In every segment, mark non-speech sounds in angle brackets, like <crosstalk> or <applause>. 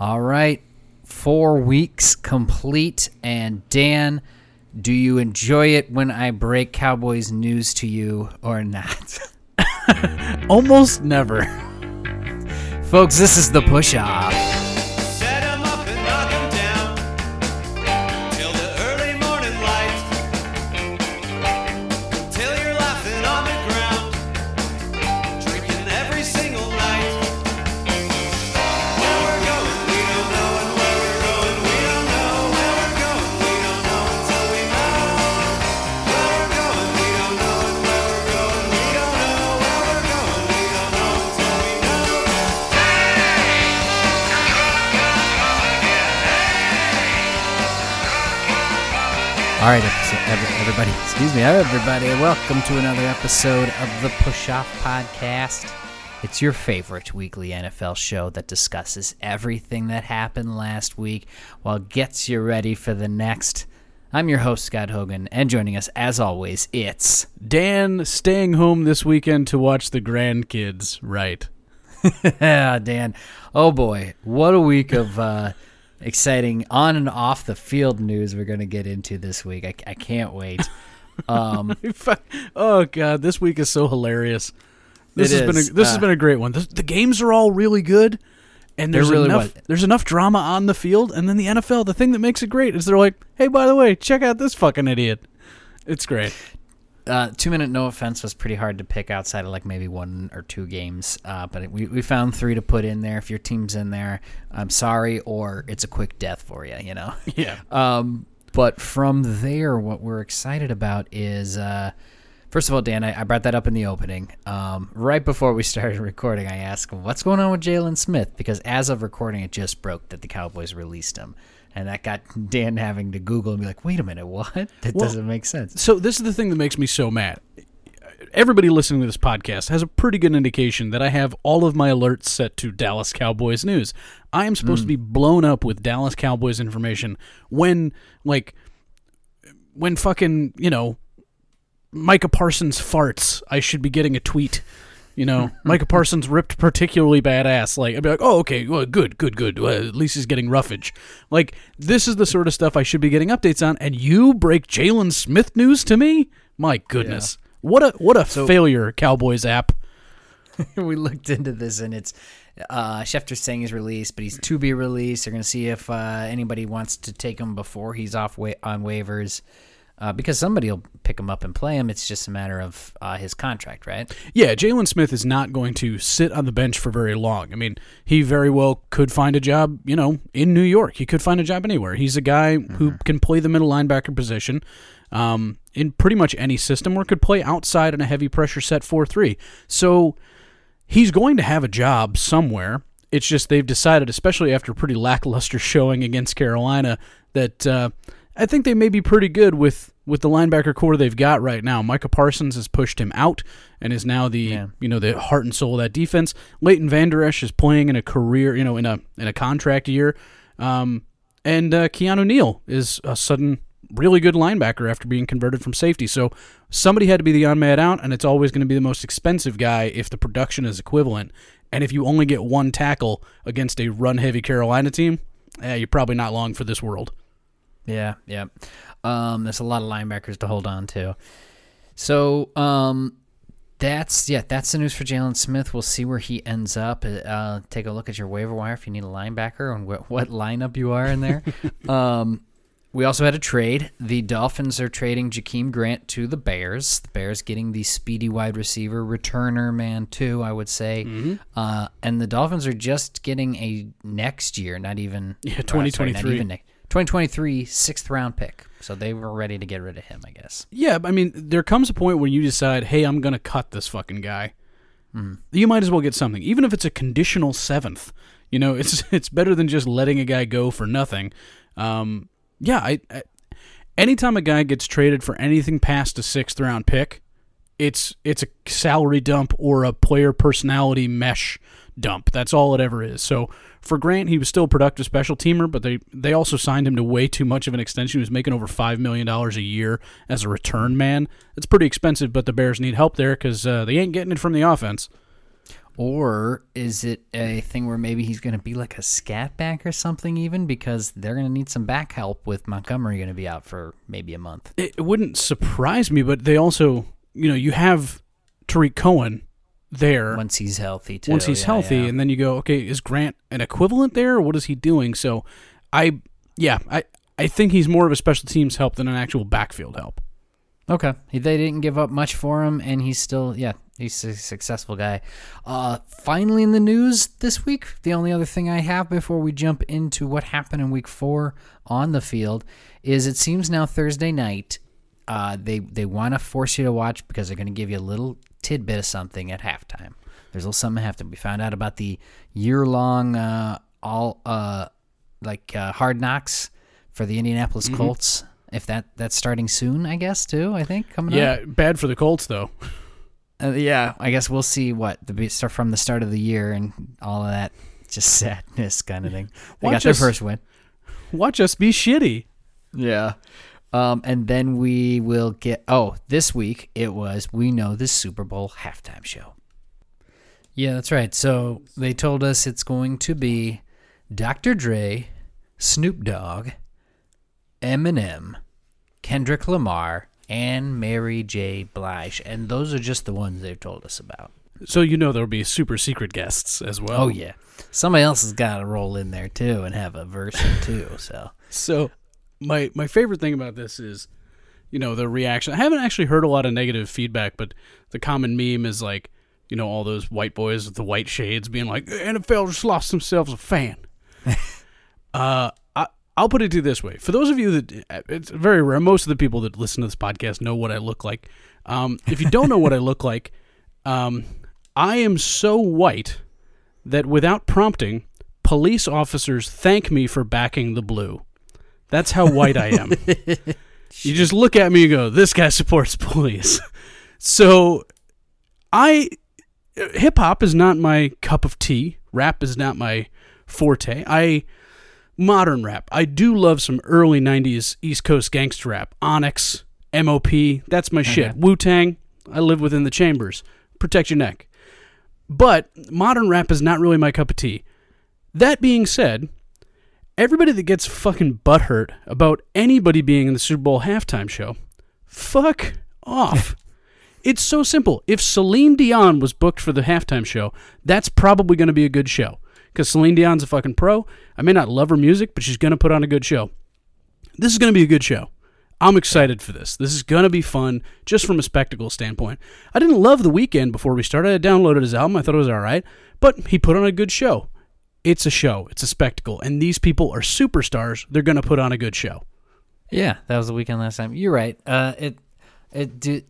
All right, four weeks complete. And Dan, do you enjoy it when I break Cowboys news to you or not? <laughs> Almost never. <laughs> Folks, this is the push off. All right, everybody, excuse me, everybody, welcome to another episode of the Push Off Podcast. It's your favorite weekly NFL show that discusses everything that happened last week while gets you ready for the next. I'm your host, Scott Hogan, and joining us, as always, it's. Dan staying home this weekend to watch the grandkids. Right. <laughs> Dan. Oh boy, what a week of uh, exciting on and off the field news we're going to get into this week. I, I can't wait. <laughs> Um, <laughs> oh god, this week is so hilarious. This has is. been a, this Uh, has been a great one. This, the games are all really good, and there's really enough what? there's enough drama on the field. And then the NFL, the thing that makes it great is they're like, hey, by the way, check out this fucking idiot. It's great. Uh, two minute no offense was pretty hard to pick outside of like maybe one or two games, uh, but we, we found three to put in there. If your team's in there, I'm sorry, or it's a quick death for you, you know. <laughs> Yeah. Um, but from there, what we're excited about is, uh, first of all, Dan, I, I brought that up in the opening. Um, right before we <laughs> started recording, I asked him, what's going on with Jaylon Smith? Because as of recording, it just broke that the Cowboys released him. And that got Dan having to Google and be like, wait a minute, what? <laughs> That Well, doesn't make sense. So this is the thing that makes me so mad. Everybody listening to this podcast has a pretty good indication that I have all of my alerts set to Dallas Cowboys news. I am supposed to hmm. be blown up with Dallas Cowboys information when like when fucking, you know, Micah Parsons farts, I should be getting a tweet. You know, <laughs> Micah Parsons ripped particularly badass. Like, I'd be like, oh, okay, well, good, good, good. Well, at least he's getting roughage. Like, this is the sort of stuff I should be getting updates on, and you break Jaylon Smith news to me? My goodness, what a what a failure, Cowboys app. <laughs> we looked into this and it's uh, Schefter's saying he's released, but he's to be released. They're going to see if uh, anybody wants to take him before he's off wa- on waivers. Uh, because somebody will pick him up and play him. It's just a matter of uh, his contract, right? Yeah, Jaylon Smith is not going to sit on the bench for very long. I mean, he very well could find a job, you know, in New York. He could find a job anywhere. He's a guy who can play the middle linebacker position um, in pretty much any system or could play outside in a heavy pressure set 4 3. So he's going to have a job somewhere. It's just they've decided, especially after a pretty lackluster <laughs> showing against Carolina, that uh, I think they may be pretty good with, with the linebacker corps they've got right now. Micah Parsons has pushed him out and is now the Yeah. you know the heart and soul of that defense. Leighton Vander Esch is playing in a career, you know, in a in a contract year, um, and uh, Keanu Neal is a sudden really good linebacker after being converted from safety. So somebody had to be the on man out, and it's always going to be the most expensive guy if the production is equivalent. And if you only get one tackle against a run heavy Carolina team, eh, you're probably not long for this world. Yeah, yeah. Um, there's a lot of linebackers to hold on to. So, um, that's yeah, that's the news for Jaylon Smith. We'll see where he ends up. Uh, take a look at your waiver wire if you need a linebacker and wh- what lineup you are in there. <laughs> um, we also had a trade. The Dolphins are trading Jakeem Grant to the Bears. The Bears getting the speedy wide receiver returner man too, I would say. Uh, and the Dolphins are just getting a next year, not even Yeah, 2023. Not 2023 sixth round pick. So they were ready to get rid of him, I guess. Yeah, I mean, there comes a point where you decide, hey, I'm going to cut this fucking guy. You might as well get something, even if it's a conditional seventh. You know, it's <laughs> it's better than just letting a guy go for nothing. Um, yeah, I, I anytime a guy gets traded for anything past a sixth round pick, it's it's a salary dump or a player personality mesh dump. That's all it ever is. So for Grant, he was still a productive special teamer, but they they also signed him to way too much of an extension. He was making over five million dollars a year as a return man. It's pretty expensive, but the Bears need help there because uh, they ain't getting it from the offense. Or is it a thing where maybe he's going to be like a scat back or something, even because they're going to need some back help with Montgomery going to be out for maybe a month? It, it wouldn't surprise me, but they also, you know, you have Tarik Cohen there Once he's healthy, too. once he's Yeah, healthy, yeah. and then you go, okay, is Grant an equivalent there, or what is he doing? So, I, yeah, I, I think he's more of a special teams help than an actual backfield help. Okay. They didn't give up much for him, and he's still, yeah, he's a successful guy. Uh, finally, in the news this week, the only other thing I have before we jump into what happened in week four on the field is it seems now Thursday night, uh, they, they want to force you to watch because they're going to give you a little tidbit of something at halftime. There's a little something at halftime. We found out about the year long, uh, all, uh, like, uh, hard knocks for the Indianapolis Mm-hmm. Colts. If that that's starting soon, I guess too. I think coming up. Yeah, bad for the Colts though. Uh, yeah, I guess we'll see what the be- start from the start of the year and all of that, just <laughs> sadness kind of thing. They got their us- first win. Watch us be shitty. Yeah. Um, and then we will get. Oh, this week it was we know the Super Bowl halftime show. Yeah, that's right. So they told us it's going to be Dr. Dre, Snoop Dogg, Eminem, Kendrick Lamar, and Mary J. Blige, and those are just the ones they've told us about. So you know there'll be super secret guests as well. Oh yeah, somebody else has got to roll in there too and have a verse or two. So <laughs> So my my favorite thing about this is, you know, the reaction. I haven't actually heard a lot of negative feedback, but the common meme is like, you know, all those white boys with the white shades being like, "The NFL just lost themselves a fan. <laughs> uh, I, I'll put it to you this way: for those of you that it's very rare, most of the people that listen to this podcast know what I look like. Um, if you don't know what I <laughs> look like, um, I am so white that without prompting, police officers thank me for backing the blue. That's how white I am. <laughs> you just look at me and go, "This guy supports police." <laughs> so, I hip hop is not my cup of tea. Rap is not my forte. I modern rap. I do love some early '90s East Coast gangster rap. Onyx, MOP. That's my mm-hmm. shit. Wu Tang. I live within the chambers. Protect your neck. But modern rap is not really my cup of tea. That being said, everybody that gets fucking butthurt about anybody being in the Super Bowl halftime show, fuck off. <laughs> it's so simple. If Celine Dion was booked for the halftime show, that's probably going to be a good show. Because Celine Dion's a fucking pro. I may not love her music, but she's going to put on a good show. This is going to be a good show. I'm excited for this. This is going to be fun, just from a spectacle standpoint. I didn't love The Weeknd before we started. I downloaded his album. I thought it was all right. But he put on a good show. It's a show, it's a spectacle. And these people are superstars. They're going to put on a good show. yeah, that was the Weeknd last time. You're right. Uh, it it do,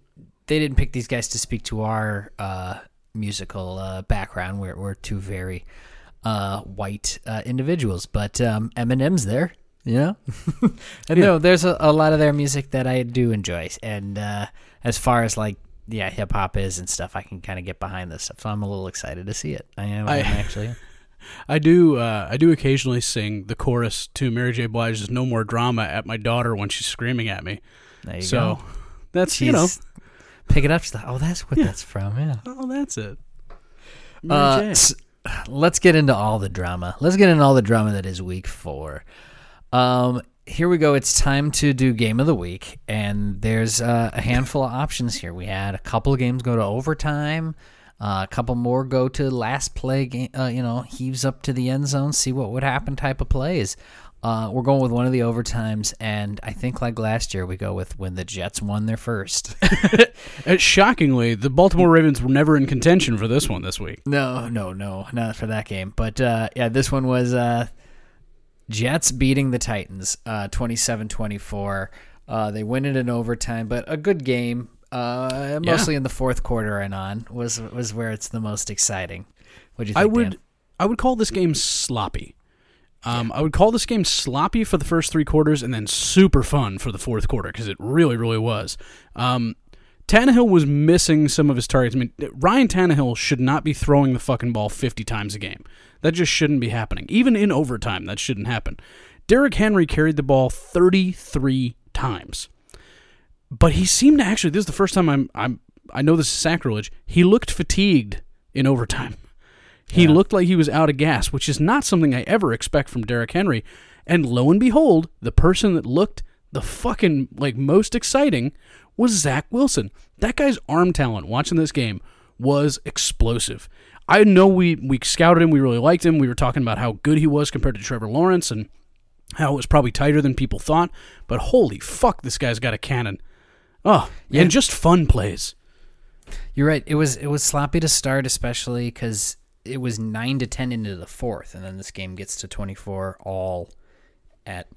they didn't pick these guys to speak to our uh, musical uh, background. We're we're two very uh, white uh, individuals, but um, Eminem's there. You know, <laughs> and no, there's a, a lot of their music that I do enjoy, and uh, as far as like yeah, hip hop is and stuff, I can kind of get behind this stuff. So I'm a little excited to see it. I am I- actually. I do. Uh, I do occasionally sing the chorus to Mary J. Blige's "No More Drama" at my daughter when she's screaming at me. There you so go. that's She's you know. pick it up. She's like, oh, that's what Yeah. that's from. Yeah. Oh, that's it. Uh, let's get into all the drama. Let's get into all the drama that is week four. Um, here we go. It's time to do game of the week, and there's uh, a handful of options here. We had a couple of games go to overtime. Uh, a couple more go to last play. Game, uh, you know, heaves up to the end zone, see what would happen. Type of plays. Uh, we're going with one of the overtimes, and I think like last year, we go with when the Jets won their first. <laughs> Uh, shockingly, the Baltimore Ravens were never in contention for this one this week. No, no, no, not for that game. But uh, yeah, this one was uh, Jets beating the Titans uh, 27-24. Uh, they win it in overtime, but a good game. Uh, mostly in the fourth quarter and on was was where it's the most exciting. What do you think? I would, Dan? I would call this game sloppy. Um, I would call this game sloppy for the first three quarters and then super fun for the fourth quarter because it really, really was. Um, Tannehill was missing some of his targets. I mean, Ryan Tannehill should not be throwing the fucking ball 50 times a game. That just shouldn't be happening. Even in overtime, that shouldn't happen. Derrick Henry carried the ball 33 times. But he seemed to actually, this is the first time I'm, I'm I know this is sacrilege. He looked fatigued in overtime. He Yeah. looked like he was out of gas, which is not something I ever expect from Derrick Henry. And lo and behold, the person that looked the fucking like most exciting was Zach Wilson. That guy's arm talent watching this game was explosive. I know we we scouted him, we really liked him. We were talking about how good he was compared to Trevor Lawrence and how it was probably tighter than people thought. But holy fuck, this guy's got a cannon. Oh, Yeah. and just fun plays. You're right. It was it was sloppy to start, especially because it was nine to ten into the fourth, and then this game gets to twenty four all at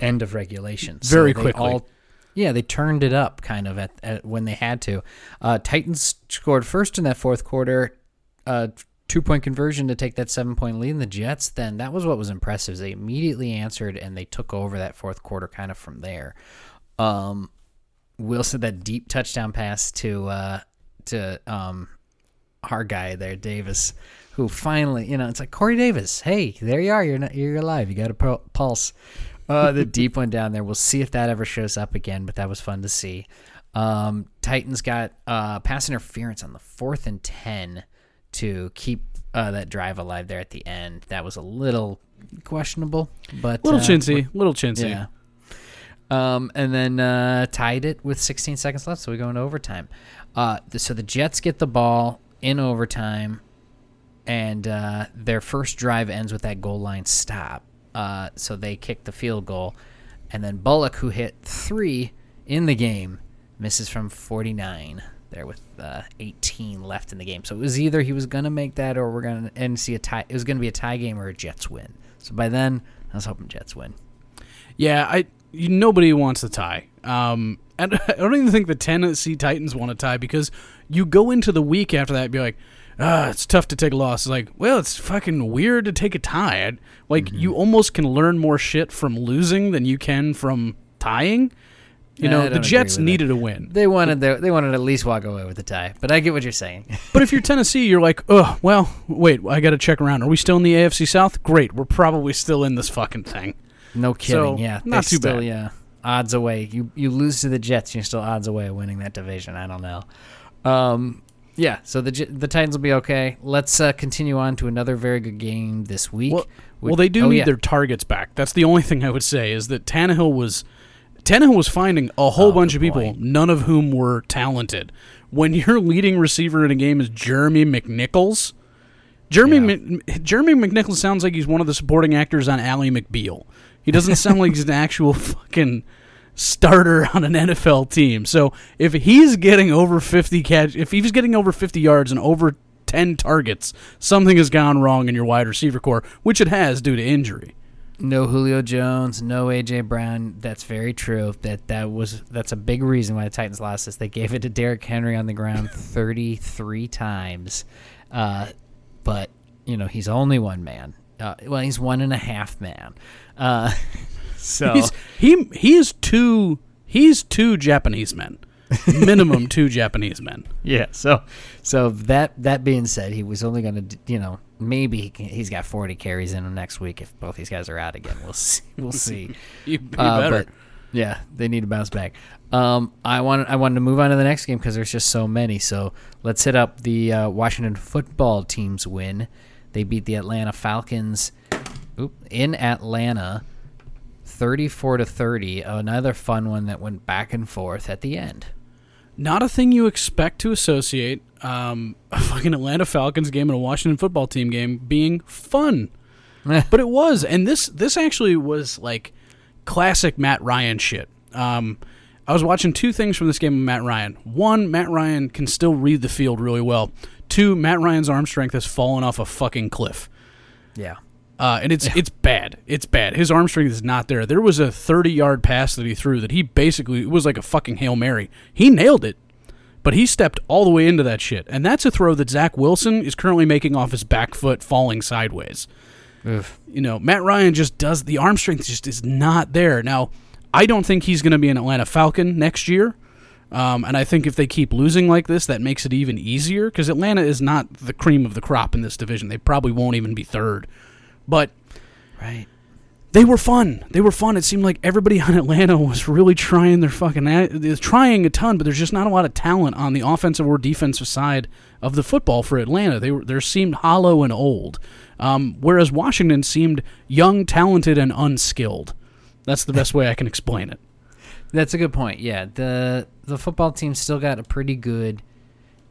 end of regulation. <laughs> So Very quickly. all- yeah, they turned it up kind of at, at when they had to. Uh, Titans scored first in that fourth quarter, uh, two point conversion to take that seven point lead. And the Jets then that was what was impressive. is They immediately answered and they took over that fourth quarter kind of from there. Um, Wilson that deep touchdown pass to uh, to um, our guy there, Davis, who finally, you know, it's like Corey Davis. Hey, there you are. You're not, you're alive. You got a pulse. Uh, the deep one down there. We'll see if that ever shows up again, but that was fun to see. Um, Titans got uh, pass interference on the fourth and ten to keep uh, that drive alive there at the end. That was a little questionable, but Little uh, chintzy, little chintzy. yeah. Um, and then uh, tied it with 16 seconds left, so we go into overtime. Uh, th- so the Jets get the ball in overtime, and uh, their first drive ends with that goal line stop. Uh, so they kick the field goal, and then Bullock, who hit three in the game, misses from 49 there with uh, 18 left in the game. So it was either he was gonna make that, or we're gonna and see a tie. It was gonna be a tie game or a Jets win. So by then, I was hoping Jets win. Yeah, I you, nobody wants a tie. Um, and <laughs> I don't even think the Tennessee Titans want a tie because you go into the week after that and be like, ah, it's tough to take a loss. It's like, well, it's fucking weird to take a tie. I- Like Mm-hmm. you almost can learn more shit from losing than you can from tying. You know, the Jets needed a win. They wanted their, they wanted to at least walk away with a tie, but I get what you're saying. <laughs> But if you're Tennessee, you're like, oh, well, wait, I got to check around. Are we still in the AFC South? Great, we're probably still in this fucking thing. No kidding. So, yeah, not too still, bad. Yeah, odds away. You you lose to the Jets, you're still odds away of winning that division. I don't know. Um, yeah. So the the Titans will be okay. Let's uh, continue on to another very good game this week. Well, which- well, they do oh, need yeah. their targets back. That's the only thing I would say is that Tannehill was Tannehill was finding a whole Oh, bunch of people, none of whom were talented. When your leading receiver in a game is Jeremy McNichols, Jeremy Yeah. Jeremy McNichols sounds like he's one of the supporting actors on Ally McBeal. He doesn't sound like he's an actual fucking starter on an NFL team. So if he's getting over 50 catch, if he's getting over 50 yards and over 10 targets, something has gone wrong in your wide receiver corps, which it has due to injury. no Julio Jones, no AJ Brown. That's very true. That that was that's a big reason why the Titans lost this. They gave it to Derrick Henry on the ground <laughs> 33 times, uh, but you know he's only one man. Uh, well, he's one and a half man. Uh, <laughs> so He's he he is two he's two Japanese men. Minimum <laughs> two Japanese men. yeah. So so that that being said, he was only going to you know maybe he can, he's got 40 carries in him next week if both these guys are out again. We'll see. We'll see. You, <laughs> you Uh, better. yeah, they need to bounce back. Um, I wanted I wanted to move on to the next game because there's just so many. So let's hit up the uh, Washington football team's win. They beat the Atlanta Falcons oop, in Atlanta, thirty-four to thirty. Another fun one that went back and forth at the end. not a thing you expect to associate um, a fucking Atlanta Falcons game and a Washington football team game being fun. <laughs> but it was, and this this actually was like classic Matt Ryan shit. Um, I was watching two things from this game of Matt Ryan. One, Matt Ryan can still read the field really well. Two, Matt Ryan's arm strength has fallen off a fucking cliff. Yeah. Uh, and it's it's bad. It's bad. His arm strength is not there. There was a 30 yard pass that he threw that he basically it was like a fucking hail mary. He nailed it, but he stepped all the way into that shit. And that's a throw that Zach Wilson is currently making off his back foot, falling sideways. You know, Matt Ryan just does the arm strength just is not there. Now, I don't think he's going to be an Atlanta Falcon next year. Um, and I think if they keep losing like this, that makes it even easier because Atlanta is not the cream of the crop in this division. They probably won't even be third. But Right. they were fun. They were fun. It seemed like everybody <laughs> on Atlanta was really trying their fucking a- they're trying a ton, but there's just not a lot of talent on the offensive or defensive side of the football for Atlanta. They were they seemed hollow and old, um, whereas Washington seemed young, talented, and unskilled. That's the best way I can explain it. That's a good point. Yeah, the the football team still got a pretty good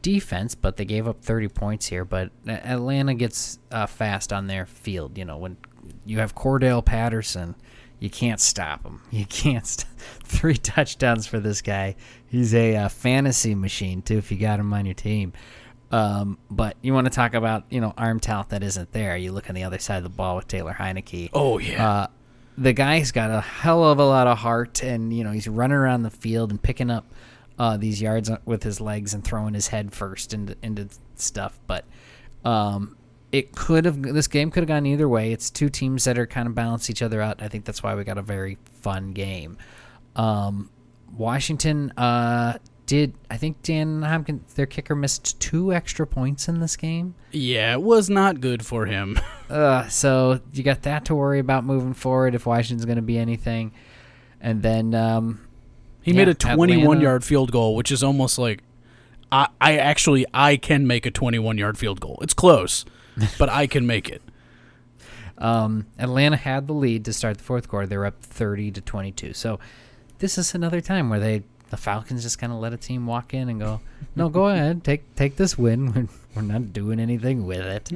defense, but they gave up 30 points here. But Atlanta gets uh, fast on their field. You know, when you have Cordarrelle Patterson, you can't stop him. <laughs> You can't. St- Three touchdowns for this guy. He's a uh, fantasy machine too. If you got him on your team. Um, but you want to talk about you know arm talent that isn't there. You look on the other side of the ball with Taylor Heinicke. Oh yeah. Uh, the guy's got a hell of a lot of heart, and you know he's running around the field and picking up uh, these yards with his legs and throwing his head first into into stuff. But um, it could have this game could have gone either way. It's two teams that are kind of balance each other out. I think that's why we got a very fun game. Um, Washington uh, did I think Dan Hopkins their kicker missed two extra points in this game. yeah, it was not good for him. <laughs> Uh, so you got that to worry about moving forward if Washington's going to be anything. And then um, He Yeah, made a 21 Atlanta- yard field goal, which is almost like I, I actually I can make a 21 yard field goal. It's close, <laughs> but I can make it. um, Atlanta had the lead to start the fourth quarter. They were up 30 to 22. So this is another time where they the Falcons just kind of let a team walk in and go, "No, go <laughs> ahead, take take this win. We're, we're not doing anything with it."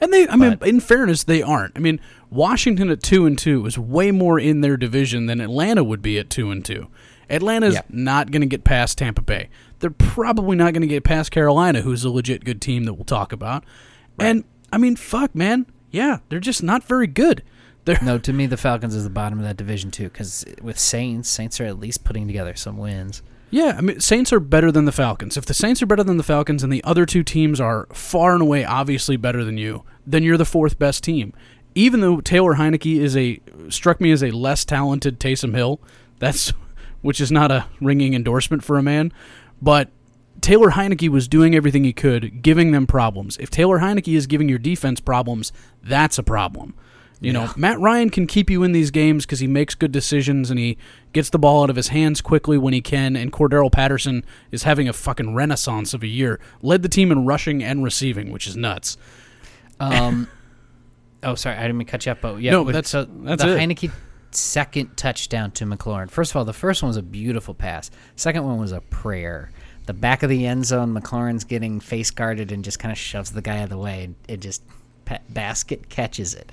And they, I mean, But- in fairness, they aren't. I mean, Washington at two and two is way more in their division than Atlanta would be at two and two. Atlanta's Yeah. not going to get past Tampa Bay. They're probably not going to get past Carolina, who's a legit good team that we'll talk about. And I mean, fuck, man, yeah, they're just not very good. They're No, to me, the Falcons is the bottom of that division too. Because with Saints, Saints are at least putting together some wins. Yeah, I mean, Saints are better than the Falcons. If the Saints are better than the Falcons and the other two teams are far and away obviously better than you, then you're the fourth best team. Even though Taylor Heinicke is a struck me as a less talented Taysom Hill, that's <laughs> which is not a ringing endorsement for a man, but Taylor Heinicke was doing everything he could, giving them problems. If Taylor Heinicke is giving your defense problems, that's a problem. You know, Matt Ryan can keep you in these games because he makes good decisions and he gets the ball out of his hands quickly when he can. And Cordarrelle Patterson is having a fucking renaissance of a year. Led the team in rushing and receiving, which is nuts. Um, <laughs> oh, sorry, I didn't mean to cut you up, but yeah, No, with- that's- so that's the it. Heinicke second touchdown to McLaurin. First of all, the first one was a beautiful pass. Second one was a prayer. The back of the end zone, McLaurin's getting face guarded and just kind of shoves the guy out of the way. It just basket catches it.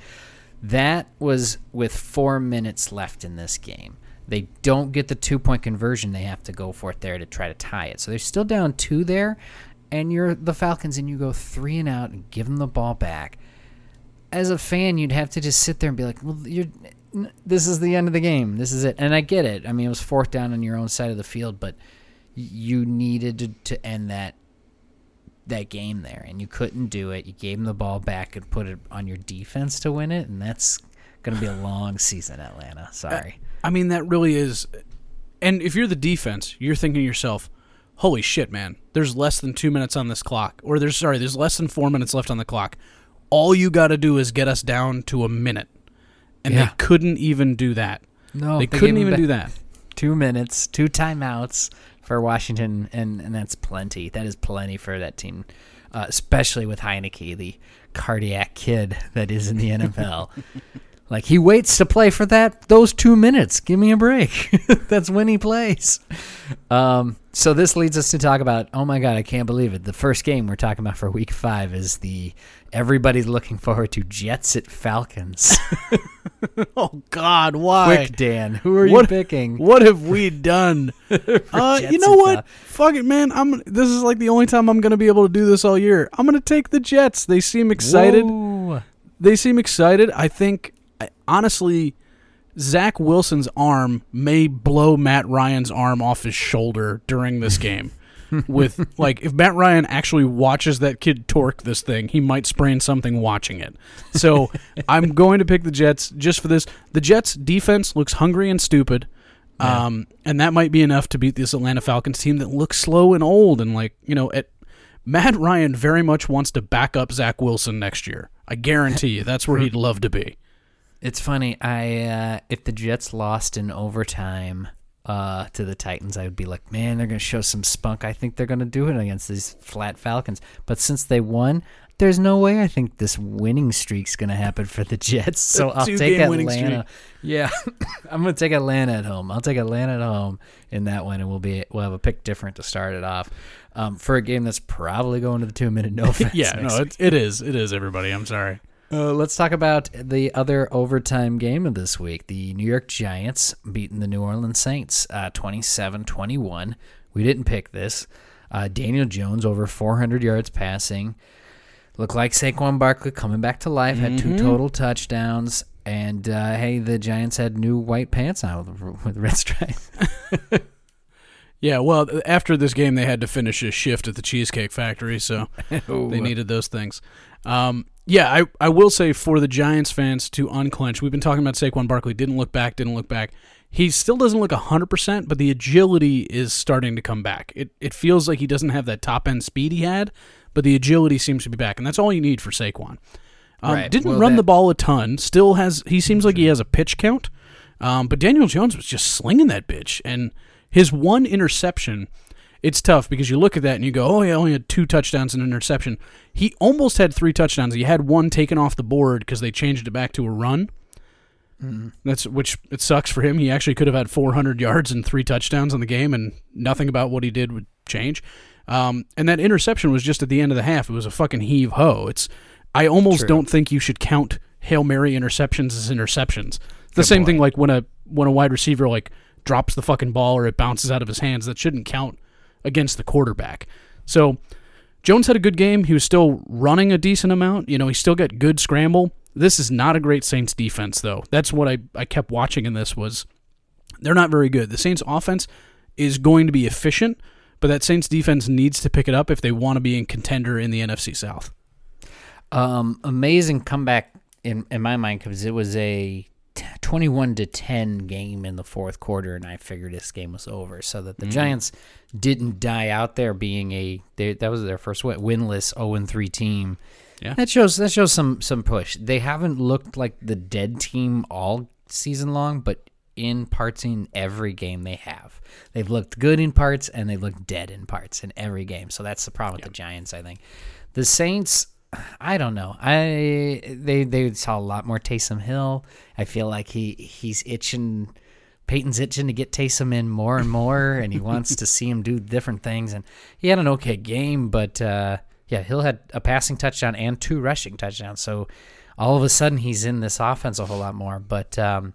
That was with four minutes left in this game. They don't get the two point conversion. They have to go for it there to try to tie it. So they're still down two there, and you're the Falcons, and you go three and out and give them the ball back. As a fan, you'd have to just sit there and be like, "Well, you're, this is the end of the game. This is it." And I get it. I mean, it was fourth down on your own side of the field, but you needed to, to end that that game there, and you couldn't do it. You gave them the ball back and put it on your defense to win it, and that's going to be a <laughs> long season, Atlanta. Sorry. I mean, that really is. And if you're the defense, you're thinking to yourself, holy shit, man, there's less than two minutes on this clock. Or there's, sorry, there's less than four minutes left on the clock. All you got to do is get us down to a minute. And Yeah. they couldn't even do that. No, they they couldn't even do that. <laughs> two minutes, two timeouts for Washington, and, and that's plenty. That is plenty for that team, uh, especially with Heinicke, the cardiac kid that is in the <laughs> NFL. like he waits to play for that those two minutes. Give me a break. <laughs> that's when he plays. Um, so this leads us to talk about. Oh my God, I can't believe it. The first game we're talking about for Week Five is the everybody's looking forward to Jets at Falcons. <laughs> <laughs> Oh, God, why? Quick, Dan, who are you What- picking? <laughs> What have we done? uh, you know what? Fal- Fuck it, man. I'm. This is like the only time I'm going to be able to do this all year. I'm going to take the Jets. They seem excited. Whoa. They seem excited. I think, I- honestly, Zach Wilson's arm may blow Matt Ryan's arm off his shoulder during this game. With <laughs> like, if Matt Ryan actually watches that kid torque this thing, he might sprain something watching it. So <laughs> I'm going to pick the Jets just for this. The Jets defense looks hungry and stupid. Um, and that might be enough to beat this Atlanta Falcons team that looks slow and old and like you know, at Matt Ryan very much wants to back up Zach Wilson next year. I guarantee you, that's where <laughs> he'd love to be. It's funny. I uh, if the Jets lost in overtime uh, to the Titans, I would be like, man, they're gonna show some spunk. I think they're gonna do it against these flat Falcons. But since they won, there's no way I think this winning streak's gonna happen for the <laughs> Jets. So I'll take Atlanta. Yeah, <laughs> I'm gonna take Atlanta at home. I'll take Atlanta at home in that one, and we'll be we'll have a pick different to start it off um, for a game that's probably going to the two minute no <laughs> offense. Yeah, no, it, it is. It is. Everybody, I'm sorry. Uh, let's talk about the other overtime game of this week. The New York Giants beating the New Orleans Saints uh, 27 21. We didn't pick this. Uh, Daniel Jones over 400 yards passing. Looked like Saquon Barkley coming back to life. Had two total touchdowns. And uh, hey, the Giants had new white pants on with, with red stripes. <laughs> Yeah, well, after this game, they had to finish a shift at the Cheesecake Factory, so <laughs> they needed those things. Um, yeah, I, I will say for the Giants fans to unclench, we've been talking about Saquon Barkley, didn't look back, didn't look back. He still doesn't look 100%, but the agility is starting to come back. It, it feels like he doesn't have that top end speed he had, but the agility seems to be back, and that's all you need for Saquon. Um, Right. Didn't Well, run that- the ball a ton. Still has. He seems like he has a pitch count. Um, but Daniel Jones was just slinging that bitch, and his one interception. It's tough because you look at that and you go, "Oh, he only had two touchdowns and an interception." He almost had three touchdowns. He had one taken off the board because they changed it back to a run. That's which it sucks for him. He actually could have had 400 yards and three touchdowns in the game, and nothing about what he did would change. Um, and that interception was just at the end of the half. It was a fucking heave ho. It's I almost True. don't think you should count hail mary interceptions as interceptions. It's the Good same thing like when a when a wide receiver like drops the fucking ball or it bounces out of his hands. That shouldn't count against the quarterback. So Jones had a good game. He was still running a decent amount. You know, he still got good scramble. This is not a great Saints defense, though. That's what I, I kept watching in this was they're not very good. The Saints offense is going to be efficient, but that Saints defense needs to pick it up if they want to be in contender in the NFC South. Um, amazing comeback in in my mind because it was a t- twenty-one to ten game in the fourth quarter, and I figured this game was over. So that the mm-hmm. Giants didn't die out there being a they, that was their first win, winless zero and three team. Yeah. that shows that shows some some push. They haven't looked like the dead team all season long, but in parts in every game they have. They've looked good in parts and they look dead in parts in every game. So that's the problem with the Giants, I think. The Saints, I don't know. I they they saw a lot more Taysom Hill. I feel like he he's itching. Payton's itching to get Taysom in more and more, and he wants to see him do different things. And he had an okay game, but uh, yeah, Hill had a passing touchdown and two rushing touchdowns. So all of a sudden, he's in this offense a whole lot more. But um,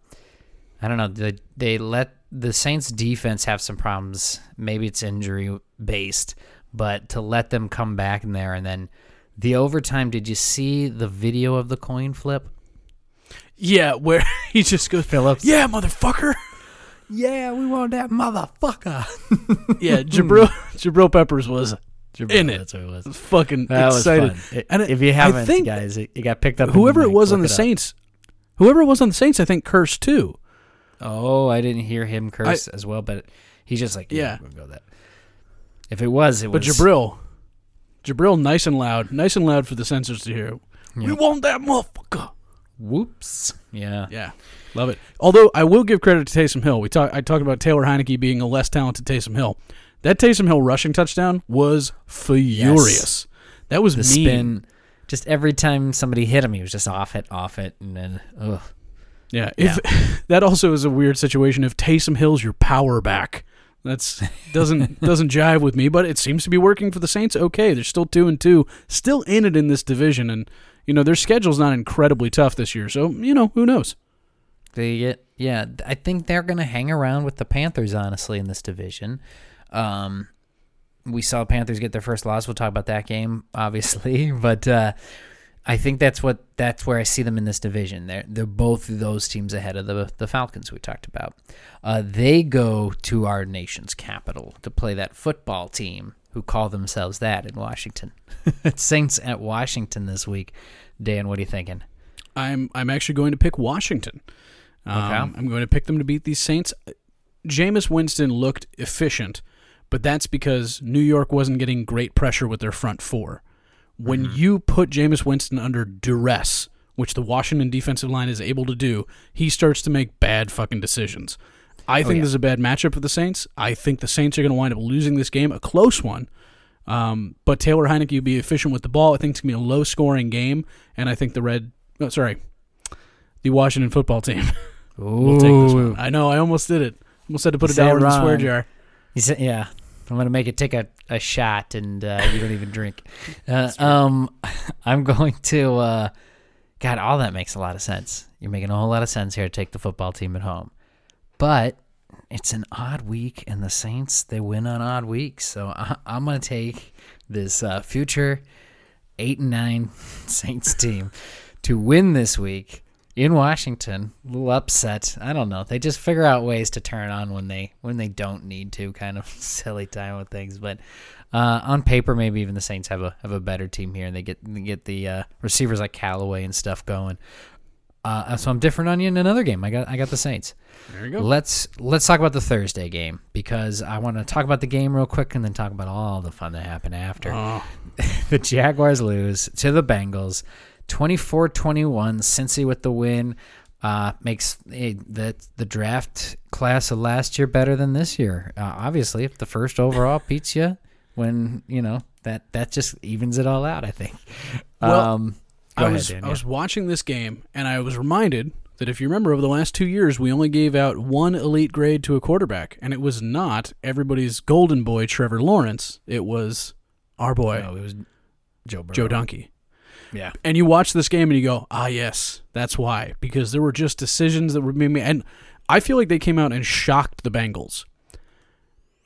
I don't know. They, they let the Saints defense have some problems. Maybe it's injury based, but to let them come back in there and then the overtime. Did you see the video of the coin flip? Yeah, where <laughs> he just goes, Phillips. Yeah, motherfucker. Yeah, we want that motherfucker. <laughs> Yeah, Jabril <laughs> Jabril Peppers was in it. That's what it was. fucking That was excited. fun. It- And it- if you haven't, think guys, it, it got picked up. whoever it was on the up. Saints, whoever it was on the Saints, I think cursed too. Oh, I didn't hear him curse as well, but he's just like, Yeah. yeah, we'll go that. If it was, it But was. Jabril, Jabril, nice and loud, nice and loud for the censors to hear. We want that motherfucker. Whoops. Yeah. Yeah, love it. Although I will give credit to Taysom Hill. We talk, I talked about Taylor Heinicke being a less talented Taysom Hill. That Taysom Hill rushing touchdown was furious. That was The mean. spin. Just every time somebody hit him, he was just off it, off it, and then ugh. Yeah, if <laughs> that also is a weird situation. If Taysom Hill's your power back, that's <laughs> doesn't doesn't jive with me. But it seems to be working for the Saints. Okay, they're still two and two, still in it in this division, and you know their schedule's not incredibly tough this year. So you know who knows. They get yeah. I think they're gonna hang around with the Panthers honestly in this division. Um, we saw Panthers get their first loss. We'll talk about that game obviously, <laughs> but uh, I think that's what that's where I see them in this division. They're they're both those teams ahead of the the Falcons we talked about. Uh, they go to our nation's capital to play that football team who call themselves that in Washington. <laughs> Saints at Washington this week. Dan, what are you thinking? I'm I'm actually going to pick Washington. Um, Okay. I'm going to pick them to beat these Saints. Jameis Winston looked efficient, but that's because New York wasn't getting great pressure with their front four. When you put Jameis Winston under duress which the Washington defensive line is able to do, he starts to make bad fucking decisions. I think yeah. this is a bad matchup for the Saints. I think the Saints are going to wind up losing this game, a close one. Um, but Taylor Heinicke will be efficient with the ball. I think it's going to be a low scoring game, and I think the red, oh, sorry, the Washington football team <laughs> will take this one. I know, I almost did it. Almost had to put You a said it dollar in the swear jar. He said, "Yeah, I'm gonna make it take a, a shot, and uh, you don't even drink." <laughs> Uh, um, <laughs> I'm going to. Uh, God, all that makes a lot of sense. You're making a whole lot of sense here to take the football team at home, but it's an odd week, and the Saints they win on odd weeks. So I, I'm gonna take this uh, future eight and nine <laughs> Saints team to win this week in Washington. A little upset. I don't know. They just figure out ways to turn on when they when they don't need to. Kind of <laughs> silly time with things, but uh, on paper, maybe even the Saints have a have a better team here, and they get they get the uh, receivers like Callaway and stuff going. Uh, so I'm different on you in another game. I got I got the Saints. There you go. Let's let's talk about the Thursday game because I want to talk about the game real quick and then talk about all the fun that happened after. Oh, <laughs> the Jaguars lose to the Bengals 24-21 Cincy with the win uh, makes eh, the the draft class of last year better than this year. Uh, obviously, if the first overall beats you when, you know, that that just evens it all out, I think. Well, um I ahead, was Dan, I yeah. was watching this game and I was reminded that if you remember over the last two years we only gave out one elite grade to a quarterback and it was not everybody's golden boy Trevor Lawrence it was our boy No, it was Joe Burrow. Joe Donkey Yeah. and you watch this game and you go ah yes that's why because there were just decisions that were being made and I feel like they came out and shocked the Bengals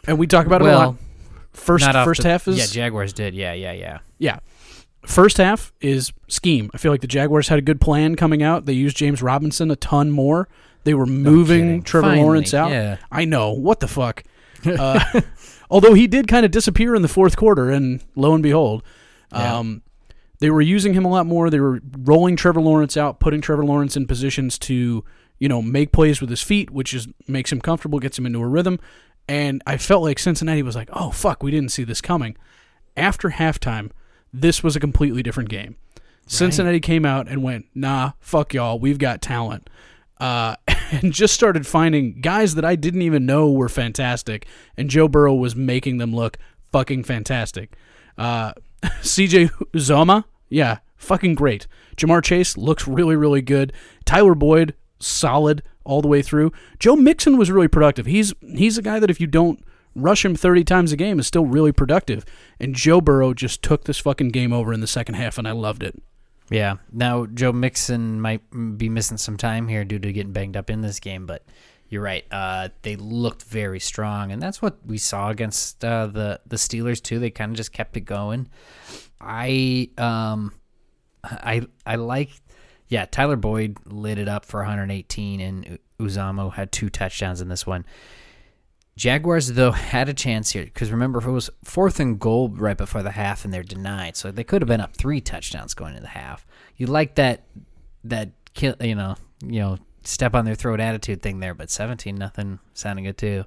and we talk about it a lot first first the- half is Yeah, Jaguars did. Yeah, yeah, yeah. yeah. First half is scheme. I feel like the Jaguars had a good plan coming out. They used James Robinson a ton more. They were moving kidding. Trevor Finally, Lawrence out. yeah. I know. What the fuck? <laughs> Uh, although he did kind of disappear in the fourth quarter, and lo and behold, Yeah. um, they were using him a lot more. They were rolling Trevor Lawrence out, putting Trevor Lawrence in positions to, you know, make plays with his feet, which is makes him comfortable, gets him into a rhythm. And I felt like Cincinnati was like, "Oh fuck, we didn't see this coming." After halftime, this was a completely different game. Cincinnati came out and went, "Nah, fuck y'all, we've got talent." Uh, <laughs> and just started finding guys that I didn't even know were fantastic, and Joe Burrow was making them look fucking fantastic. Uh, <laughs> CJ Uzomah, yeah, fucking great. Jamar Chase looks really, really good. Tyler Boyd, solid all the way through. Joe Mixon was really productive. He's he's a guy that if you don't rush him 30 times a game is still really productive. And Joe Burrow just took this fucking game over in the second half, and I loved it. Yeah. Now Joe Mixon might be missing some time here due to getting banged up in this game, but you're right. Uh, they looked very strong, and that's what we saw against uh, the the Steelers too. They kind of just kept it going. I um, I I like. Yeah, Tyler Boyd lit it up for 118, and Uzomah had two touchdowns in this one. Jaguars though <laughs> had a chance here because remember it was fourth and goal right before the half and they're denied, so they could have been up three touchdowns going into the half. You like that that kill you know you know step on their throat attitude thing there, but seventeen nothing sounding good too.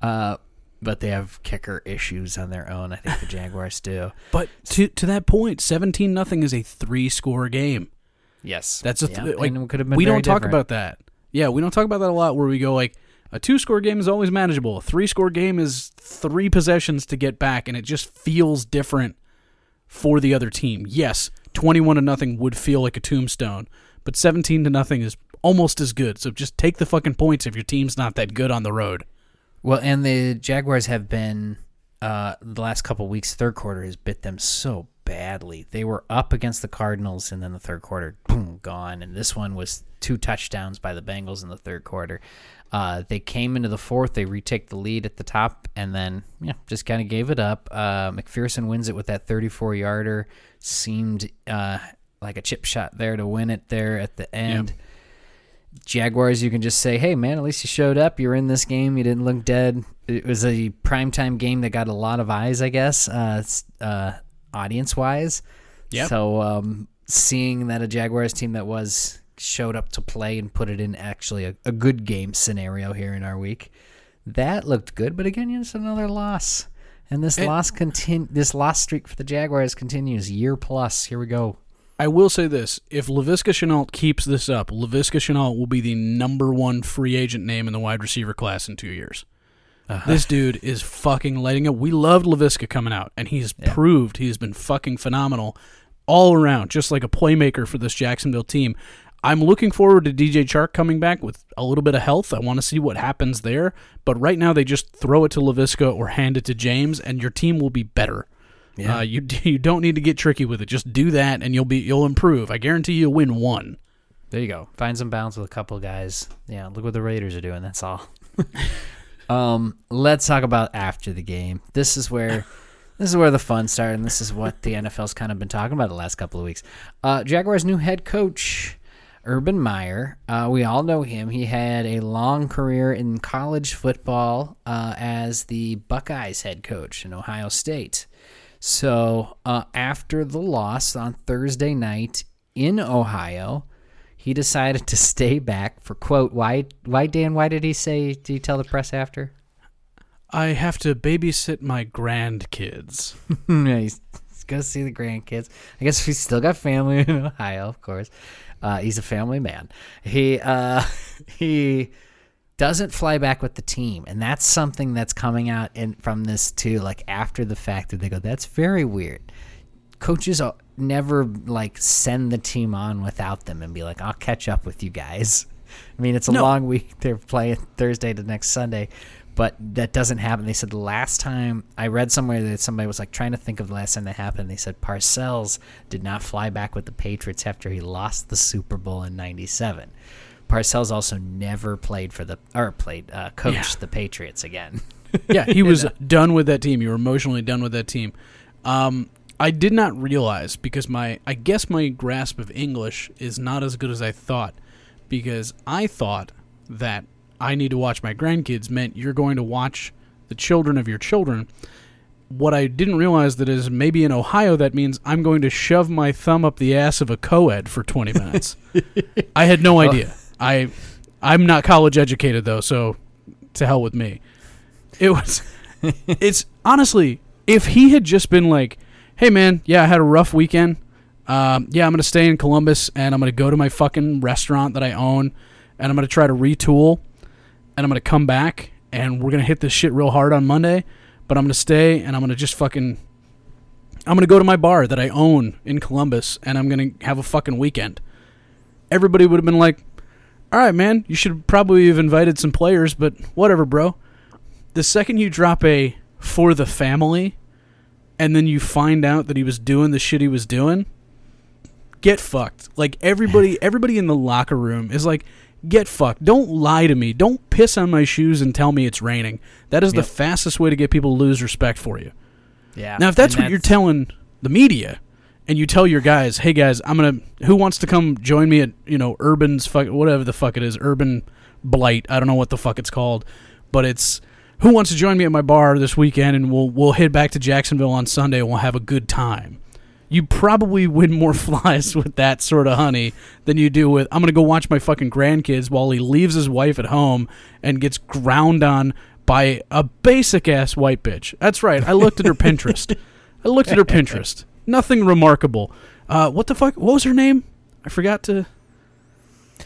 Uh, but they have kicker issues on their own. I think the Jaguars do. <laughs> But to to that point, 17 nothing is a three score game. Yes, That's a Yeah, like and could have been we don't talk different. about that. Yeah, we don't talk about that a lot. Where we go like a two score game is always manageable. A three score game is three possessions to get back, and it just feels different for the other team. Yes, 21 to nothing would feel like a tombstone, but 17 to nothing is almost as good. So just take the fucking points if your team's not that good on the road. Well, and the Jaguars have been uh, the last couple weeks. Third quarter has bit them so badly. They were up against the Cardinals, and then the third quarter, boom, gone. And this one was two touchdowns by the Bengals in the third quarter. Uh, they came into the fourth. They retake the lead at the top, and then yeah, just kind of gave it up. Uh, McPherson wins it with that 34 yarder. Seemed uh, like a chip shot there to win it there at the end. Jaguars, you can just say, hey, man, at least you showed up. You're in this game. You didn't look dead. It was a primetime game that got a lot of eyes, I guess, uh, uh, audience wise. Yep. So um, seeing that a Jaguars team that was showed up to play and put it in actually a, a good game scenario here in our week, that looked good. But again, it's another loss. And this And- loss continue. This loss streak for the Jaguars continues year plus. Here we go. I will say this: if Laviska Shenault keeps this up, Laviska Shenault will be the number one free agent name in the wide receiver class in two years. Uh-huh. This dude is fucking lighting up. We loved Laviska coming out, and he's proved he's been fucking phenomenal all around, just like a playmaker for this Jacksonville team. I'm looking forward to DJ Chark coming back with a little bit of health. I want to see what happens there. But right now, they just throw it to Laviska or hand it to James, and your team will be better. Yeah. Uh, you <laughs> you don't need to get tricky with it. Just do that, and you'll be you'll improve. I guarantee you'll win one. There you go. Find some balance with a couple guys. Yeah, look what the Raiders are doing. That's all. <laughs> um, let's talk about after the game. This is where <laughs> this is where the fun started, and this is what the NFL's kind of been talking about the last couple of weeks. Uh, Jaguars' new head coach, Urban Meyer. Uh, we all know him. He had a long career in college football uh, as the Buckeyes head coach in Ohio State. So uh, after the loss on Thursday night in Ohio, he decided to <laughs> stay back for quote why why Dan why did he say did he tell the press after? I have to babysit my grandkids. <laughs> Yeah, he's, he's gonna see the grandkids. I guess he's still got family in Ohio of course. Uh, he's a family man. He uh, <laughs> he doesn't fly back with the team and that's something that's coming out in from this too like after the fact that they go that's very weird coaches never like send the team on without them and be like, I'll catch up with you guys. <laughs> I mean, it's a No. long week. <laughs> They're playing Thursday to next Sunday, but that doesn't happen. They said the last time I read somewhere that somebody was like trying to think of the last time that happened. They said Parcells did not fly back with the Patriots after he lost the Super Bowl in '97. Parcells also never played for the or played uh, coached Yeah. the Patriots again. <laughs> yeah, he <laughs> was done with that team. You were emotionally done with that team. Um, I did not realize because my I guess my grasp of English is not as good as I thought because I thought that I need to watch my grandkids meant you're going to watch the children of your children. What I didn't realize that is maybe in Ohio that means I'm going to shove my thumb up the ass of a co-ed for 20 minutes. <laughs> I had no idea. I I'm not college educated though, so to hell with me. It was <laughs> it's honestly if he had just been like, "Hey man, yeah, I had a rough weekend. Um, yeah, I'm gonna stay in Columbus and I'm gonna go to my fucking restaurant that I own, and I'm gonna try to retool, and I'm gonna come back and we're gonna hit this shit real hard on Monday, but I'm gonna stay and I'm gonna just fucking, I'm gonna go to my bar that I own in Columbus and I'm gonna have a fucking weekend." Everybody would have been like, "All right, man, you should probably have invited some players, but whatever, bro." the second you drop a for the family and then you find out that he was doing the shit he was doing get fucked. Like everybody <laughs> everybody in the locker room is like get fucked. Don't lie to me. Don't piss on my shoes and tell me it's raining. That is the fastest way to get people to lose respect for you. Yeah. now if that's and what you're telling the media and you tell your guys hey guys i'm gonna who wants to come join me at you know urban's fuck whatever the fuck it is urban blight i don't know what the fuck it's called but it's who wants to join me at my bar this weekend and we'll we'll head back to Jacksonville on Sunday and we'll have a good time. You probably win more <laughs> flies with that sort of honey than you do with I'm gonna go watch my fucking grandkids while he leaves his wife at home and gets ground on by a basic ass white bitch. That's right. I looked at her Pinterest. I looked at her Pinterest. Nothing remarkable. Uh, what the fuck? What was her name? I forgot to.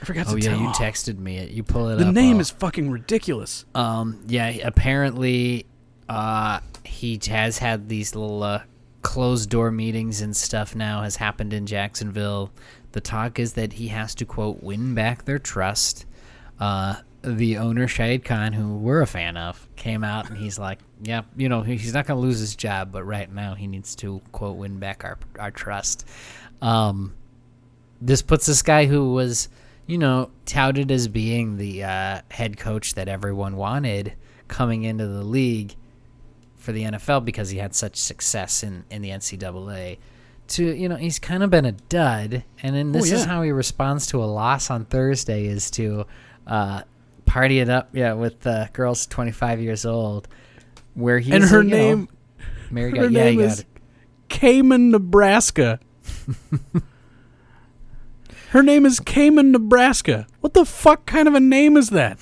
I forgot Oh to yeah, tell. you texted me it. You pull it the up. The name I'll- is fucking ridiculous. Um, yeah, apparently, uh, he has had these little uh, closed door meetings and stuff. Now has happened in Jacksonville. The talk is that he has to quote win back their trust. Uh, the owner Shahid Khan, who we're a fan of, came out and he's like, "Yeah, you know, he's not going to lose his job, but right now he needs to quote win back our our trust." Um, this puts this guy who was, you know, touted as being the uh, head coach that everyone wanted coming into the league for the NFL because he had such success in, in the NCAA. To you know, he's kind of been a dud, and then this is yeah. how he responds to a loss on Thursday: is to uh, party it up, yeah, with uh, girls twenty five years old, where he's and her you know, name Mary her got, yeah, name you is it. Cayman, Nebraska. <laughs> her name is Cayman, Nebraska. What the fuck kind of a name is that?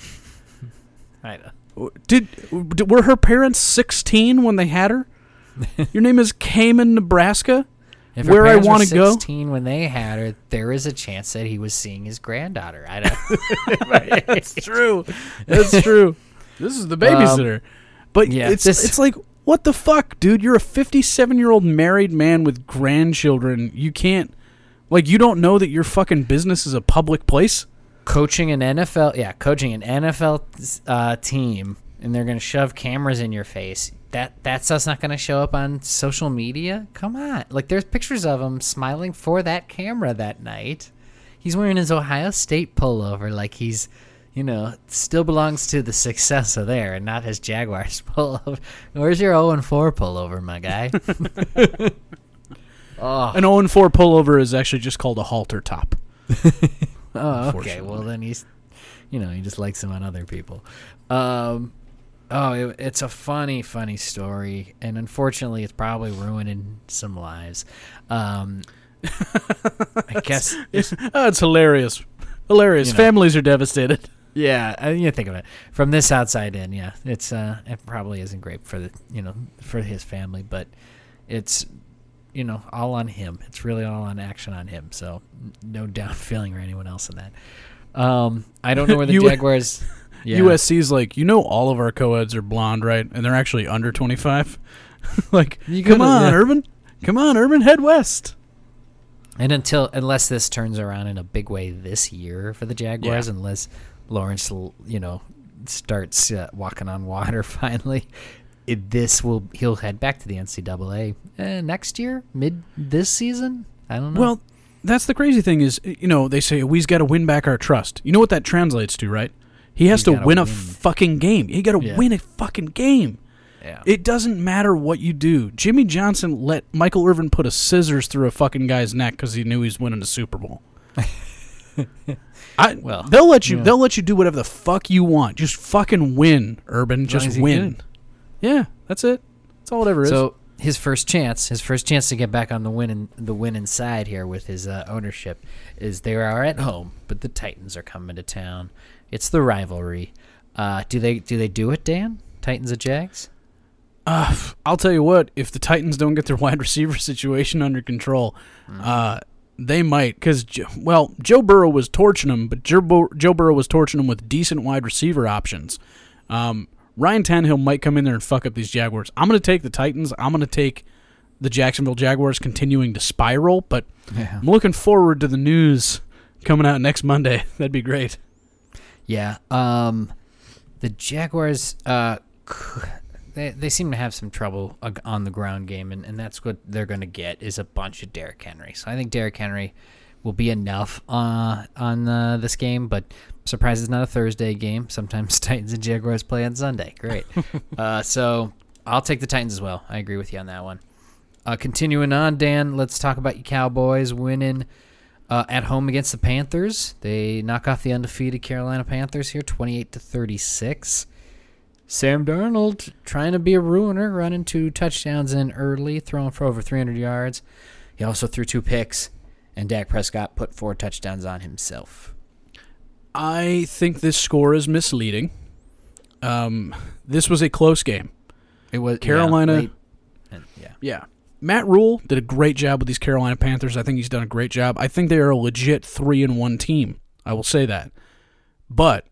<laughs> I know. Did, did were her parents 16 when they had her? <laughs> Your name is Cayman, Nebraska? If her where I want to go. 16 when they had her, there is a chance that he was seeing his granddaughter. I don't. That's true. That's true. This is the babysitter. Um, but yeah, it's this- it's like what the fuck, dude? You're a 57 year old married man with grandchildren. You can't like you don't know that your fucking business is a public place. coaching an NFL, yeah, coaching an NFL uh, team, and they're going to shove cameras in your face. That that stuff's not going to show up on social media. Come on, like there's pictures of him smiling for that camera that night. He's wearing his Ohio State pullover, like he's, you know, still belongs to the successor there, and not his Jaguars <laughs> pullover. Where's your 0 and 4 pullover, my guy? <laughs> oh, An 0 4 pullover is actually just called a halter top. <laughs> Oh, okay. Well, then he's, you know, he just likes them on other people. Um, oh, it, it's a funny, funny story, and unfortunately, it's probably ruining some lives. Um, I guess, oh, it's hilarious. Hilarious. You know. Families are devastated. Yeah. I, mean, you think of it from this outside in. Yeah, it's uh, it probably isn't great for the, you know, for his family, but it's. You know, all on him. It's really all on action on him. So, no <laughs> down feeling or anyone else in that. Um, I don't know where the <laughs> You- Jaguars. <laughs> Yeah. USC's like, you know, all of our co-eds are blonde, right? And they're actually under 25. like, You come gotta- on, yeah. Urban. Come on, Urban. Head west. And until unless this turns around in a big way this year for the Jaguars, Yeah. unless Lawrence, you know, starts uh, walking on water <laughs> finally, it, this will he'll head back to the NCAA uh, next year, mid this season. I don't know. Well, that's the crazy thing is, you know, they say we've got to win back our trust. You know what that translates to, right? He has He's to gotta win a fucking game. He got to Yeah. win a fucking game. yeah, It doesn't matter what you do. Jimmy Johnson let Michael Irvin put a scissors through a fucking guy's neck because he knew he's winning a Super Bowl. <laughs> I, Well, they'll let you. yeah. They'll let you do whatever the fuck you want. Just fucking win, Urban. Just win. good. Yeah, that's it. That's all it ever is. so his first chance, his first chance to get back on the winning the winning side here with his uh, ownership is they are at home, but the Titans are coming to town. It's the rivalry. Uh, do they do they do it, Dan? Titans at Jags? Uh, I'll tell you what. If the Titans don't get their <laughs> wide receiver situation under control, uh, they might. Because well, Joe Burrow was torching them, but Joe, Bur- Joe Burrow was torching them with decent wide receiver options. Um, Ryan Tannehill might come in there and fuck up these Jaguars. I'm going to take the Titans. I'm going to take the Jacksonville Jaguars continuing to spiral. But Yeah. I'm looking forward to the news coming out next Monday. <laughs> That'd be great. Yeah. Um, the Jaguars, uh, they they seem to have some trouble on the ground game, and, and that's what they're going to get is a bunch of Derrick Henry. So I think Derrick Henry will be enough uh, on uh, this game, but I'm it's not a Thursday game. Sometimes <laughs> Titans and Jaguars play on Sunday. Great. <laughs> uh, so I'll take the Titans as well. I agree with you on that one. Uh, continuing on, Dan, let's talk about your Cowboys winning uh, at home against the Panthers. They knock off the undefeated Carolina Panthers here, 28 to 36. Sam Darnold trying to be a ruiner, running two touchdowns in early, throwing for over 300 yards. He also threw two picks, and Dak Prescott put four touchdowns on himself. I think this score is misleading. Um, this was a close game. It was Carolina- Yeah, yeah. Yeah. Matt Rhule did a great job with these Carolina Panthers. I think he's done a great job. I think they are a legit three and one team. I will say that. But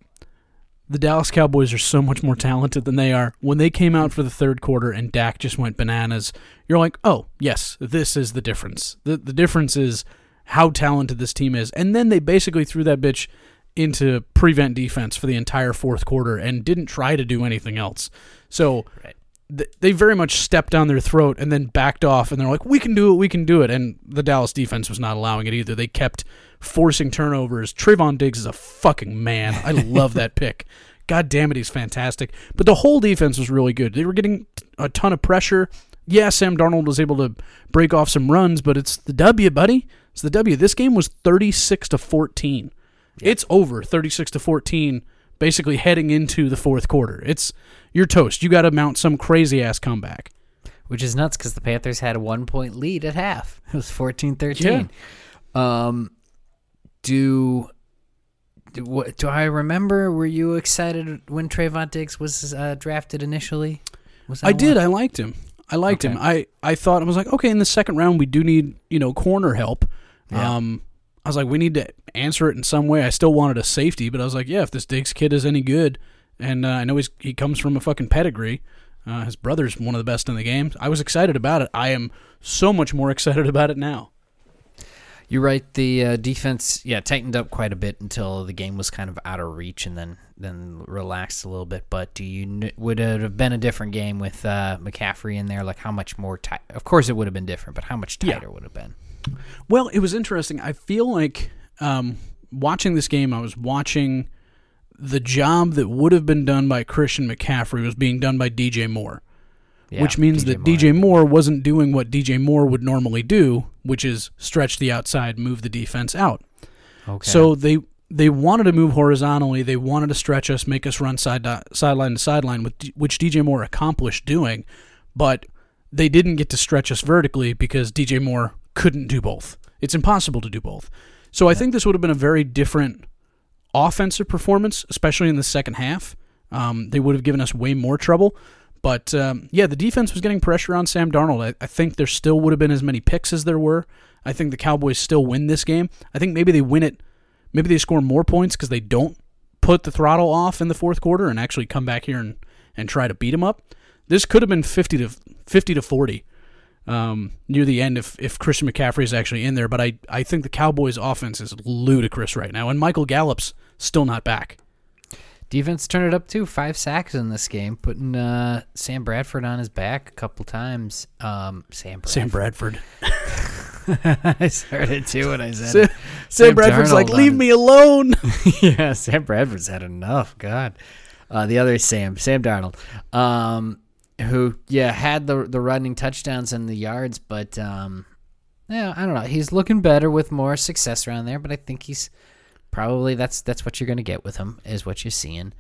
the Dallas Cowboys are so much more talented than they are. When they came out for the third quarter and Dak just went bananas, you're like, oh, yes, this is the difference. The the difference is how talented this team is. And then they basically threw that bitch into prevent defense for the entire fourth quarter and didn't try to do anything else. So Right. Th- they very much stepped down their throat and then backed off and they're like we can do it we can do it. And the Dallas defense was not allowing it either. They kept forcing turnovers. Trevon Diggs is a fucking man. I love that <laughs> pick. God damn it he's fantastic. But the whole defense was really good. They were getting a ton of pressure. Yeah Sam Darnold was able to break off some runs but it's the W buddy. It's the W. This game was 36 to 14 it's over 36 to 14 basically heading into the fourth quarter it's you're toast you got to mount some crazy ass comeback which is nuts because the Panthers had a one point lead at half. <laughs> It was 14 13. Um, do, do, what, do I remember? Were you excited when Trevon Diggs was uh, drafted initially? Was I that did? I liked him I liked him. I, I thought I was like, okay, in the second round we do need you know corner help. Yeah. Um, I was like, we need to answer it in some way. I still wanted a safety, but I was like, yeah, if this Diggs kid is any good, and uh, I know he's he comes from a fucking pedigree. Uh, his brother's one of the best in the game. I was excited about it. I am so much more <laughs> excited about it now. You're right. The uh, defense, yeah, tightened up quite a bit until the game was kind of out of reach, and then then relaxed a little bit. But do you would it have been a different game with uh, McCaffrey in there? Like how much more tight? Of course, it would have been different, but how much Yeah. tighter would it have been? Well, it was interesting. I feel like um, watching this game, I was watching the job that would have been done by Christian McCaffrey was being done by DJ Moore, Yeah, which means that DJ Moore wasn't doing what DJ Moore would normally do, which is stretch the outside, move the defense out. Okay. So they they wanted to move horizontally. They wanted to stretch us, make us run side to, sideline to sideline, with D- which DJ Moore accomplished doing, but they didn't get to stretch us vertically because DJ Moore couldn't do both. It's impossible to do both. So I think this would have been a very different offensive performance, especially in the second half. Um, they would have given us way more trouble. But um, yeah, the defense was getting pressure on Sam Darnold. I, I think there still would have been as many picks as there were. I think the Cowboys still win this game. I think maybe they win it. Maybe they score more points because they don't put the throttle off in the fourth quarter and actually come back here and, and try to beat them up. This could have been fifty to fifty to forty um, near the end if, if Christian McCaffrey is actually in there. But I, I think the Cowboys' offense is ludicrous right now, and Michael Gallup's still not back. defense turned it up too. Five sacks in this game, putting uh, Sam Bradford on his back a couple times. Um, Sam Bradford. Sam Bradford. <laughs> I started too when I said Sam. Sam Bradford's like, leave me alone. <laughs> yeah, Sam Bradford's had enough. God, uh, the other is Sam, Sam Darnold, um, who yeah had the the running touchdowns and the yards, but um, yeah, I don't know. He's looking better with more success around there, but I think he's probably that's that's what you're gonna get with him is what you're seeing.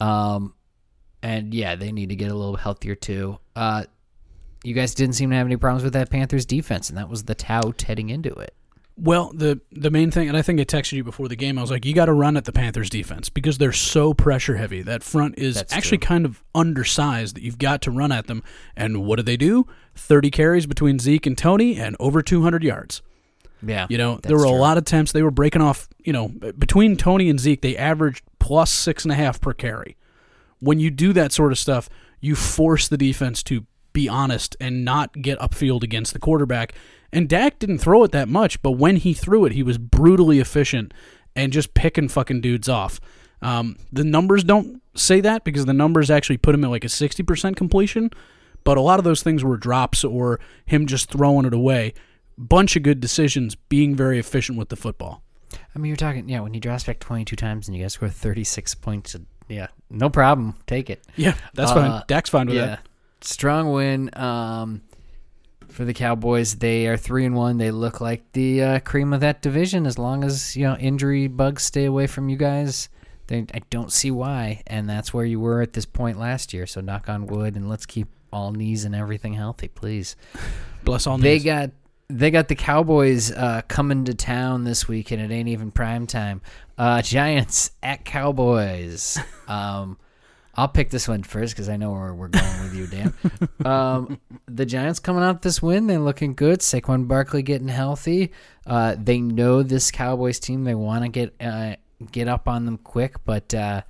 Um, and yeah, they need to get a little healthier too. Uh, you guys didn't seem to have any problems with that Panthers defense, and that was the tout heading into it. Well, the the main thing, and I think I texted you before the game. I was like, you got to run at the Panthers defense because they're so pressure heavy. That front is That's actually true. kind of undersized. That you've got to run at them. And what do they do? Thirty carries between Zeke and Tony, and over two hundred yards. Yeah, You know, there were a true. lot of attempts. They were breaking off. You know, between Tony and Zeke, they averaged plus six and a half per carry. When you do that sort of stuff, you force the defense to be honest and not get upfield against the quarterback. And Dak didn't throw it that much, but when he threw it, he was brutally efficient and just picking fucking dudes off. Um, the numbers don't say that because the numbers actually put him at like a 60% completion, but a lot of those things were drops or him just throwing it away. Bunch of good decisions, being very efficient with the football. I mean, you're talking, yeah, when he drops back 22 times and you guys score 36 points, yeah, no problem. Take it. Yeah, that's Uh, fine. Dak's fine with yeah. that. Strong win um, for the Cowboys. They are 3 and 1. They look like the uh, cream of that division as long as, you know, injury bugs stay away from you guys. They, I don't see why. And that's where you were at this point last year. So knock on wood and let's keep all knees and everything healthy, please. Bless all knees. They got they got the Cowboys uh, coming to town this week, and it ain't even prime time. Uh, Giants at Cowboys. <laughs> Um, I'll pick this one first because I know where we're going with you, Dan. <laughs> Um, the Giants coming out this win, they're looking good. Saquon Barkley getting healthy. Uh, they know this Cowboys team. They want to get uh, get up on them quick, but uh,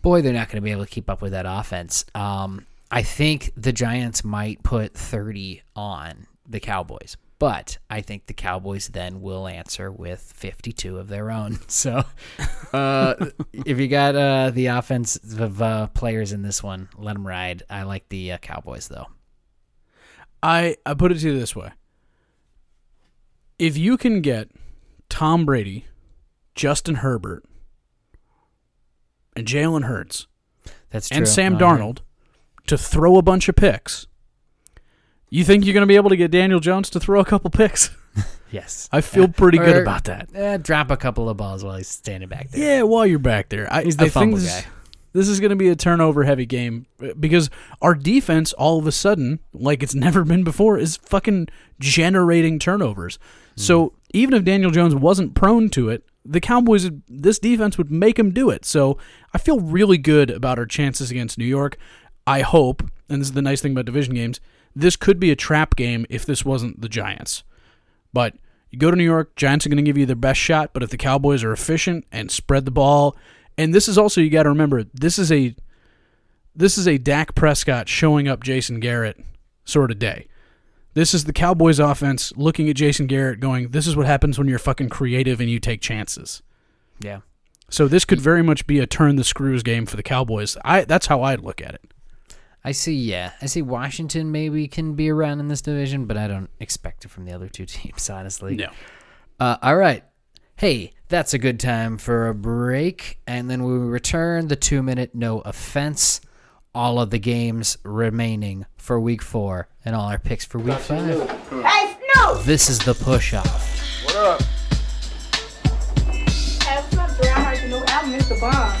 boy, they're not going to be able to keep up with that offense. Um, I think the Giants might put 30 on the Cowboys, but I think the Cowboys then will answer with 52 of their own. <laughs> So, uh, if you got uh, the offensive uh, players in this one, let them ride. I like the uh, Cowboys though. I, I put it to you this way. If you can get Tom Brady, Justin Herbert, and Jalen Hurts, That's true. and Sam Uh, Darnold to throw a bunch of picks, you think you're going to be able to get Daniel Jones to throw a couple picks? <laughs> Yes, I feel <laughs> pretty good about that. Eh, drop a couple of balls while he's standing back there. Yeah, while you're back there. I, He's the I think fumble this, guy. this is going to be a turnover heavy game uh, because our defense, all of a sudden, like it's never been before, is fucking generating turnovers. So even if Daniel Jones wasn't prone to it, the Cowboys, this defense would make him do it. So I feel really good about our chances against New York. I hope, and this is the nice thing about division games, this could be a trap game if this wasn't the Giants. But you go to New York, Giants are going to give you their best shot, but if the Cowboys are efficient and spread the ball, and this is also you got to remember, this is a this is a Dak Prescott showing up Jason Garrett sort of day. This is the Cowboys offense looking at Jason Garrett going, this is what happens when you're fucking creative and you take chances. Yeah. So this could very much be a turn the screws game for the Cowboys. I that's how I'd look at it. I see, yeah. I see Washington maybe can be around in this division, but I don't expect it from the other two <laughs> teams, honestly. No. Uh, all right. Hey, that's a good time for a break. And then we return the two minute no offense. All of the games remaining for week four and all our picks for week five. Hey, no! This is the push off. What up? Hey, what's up, Dre? I heard the new album is the bomb.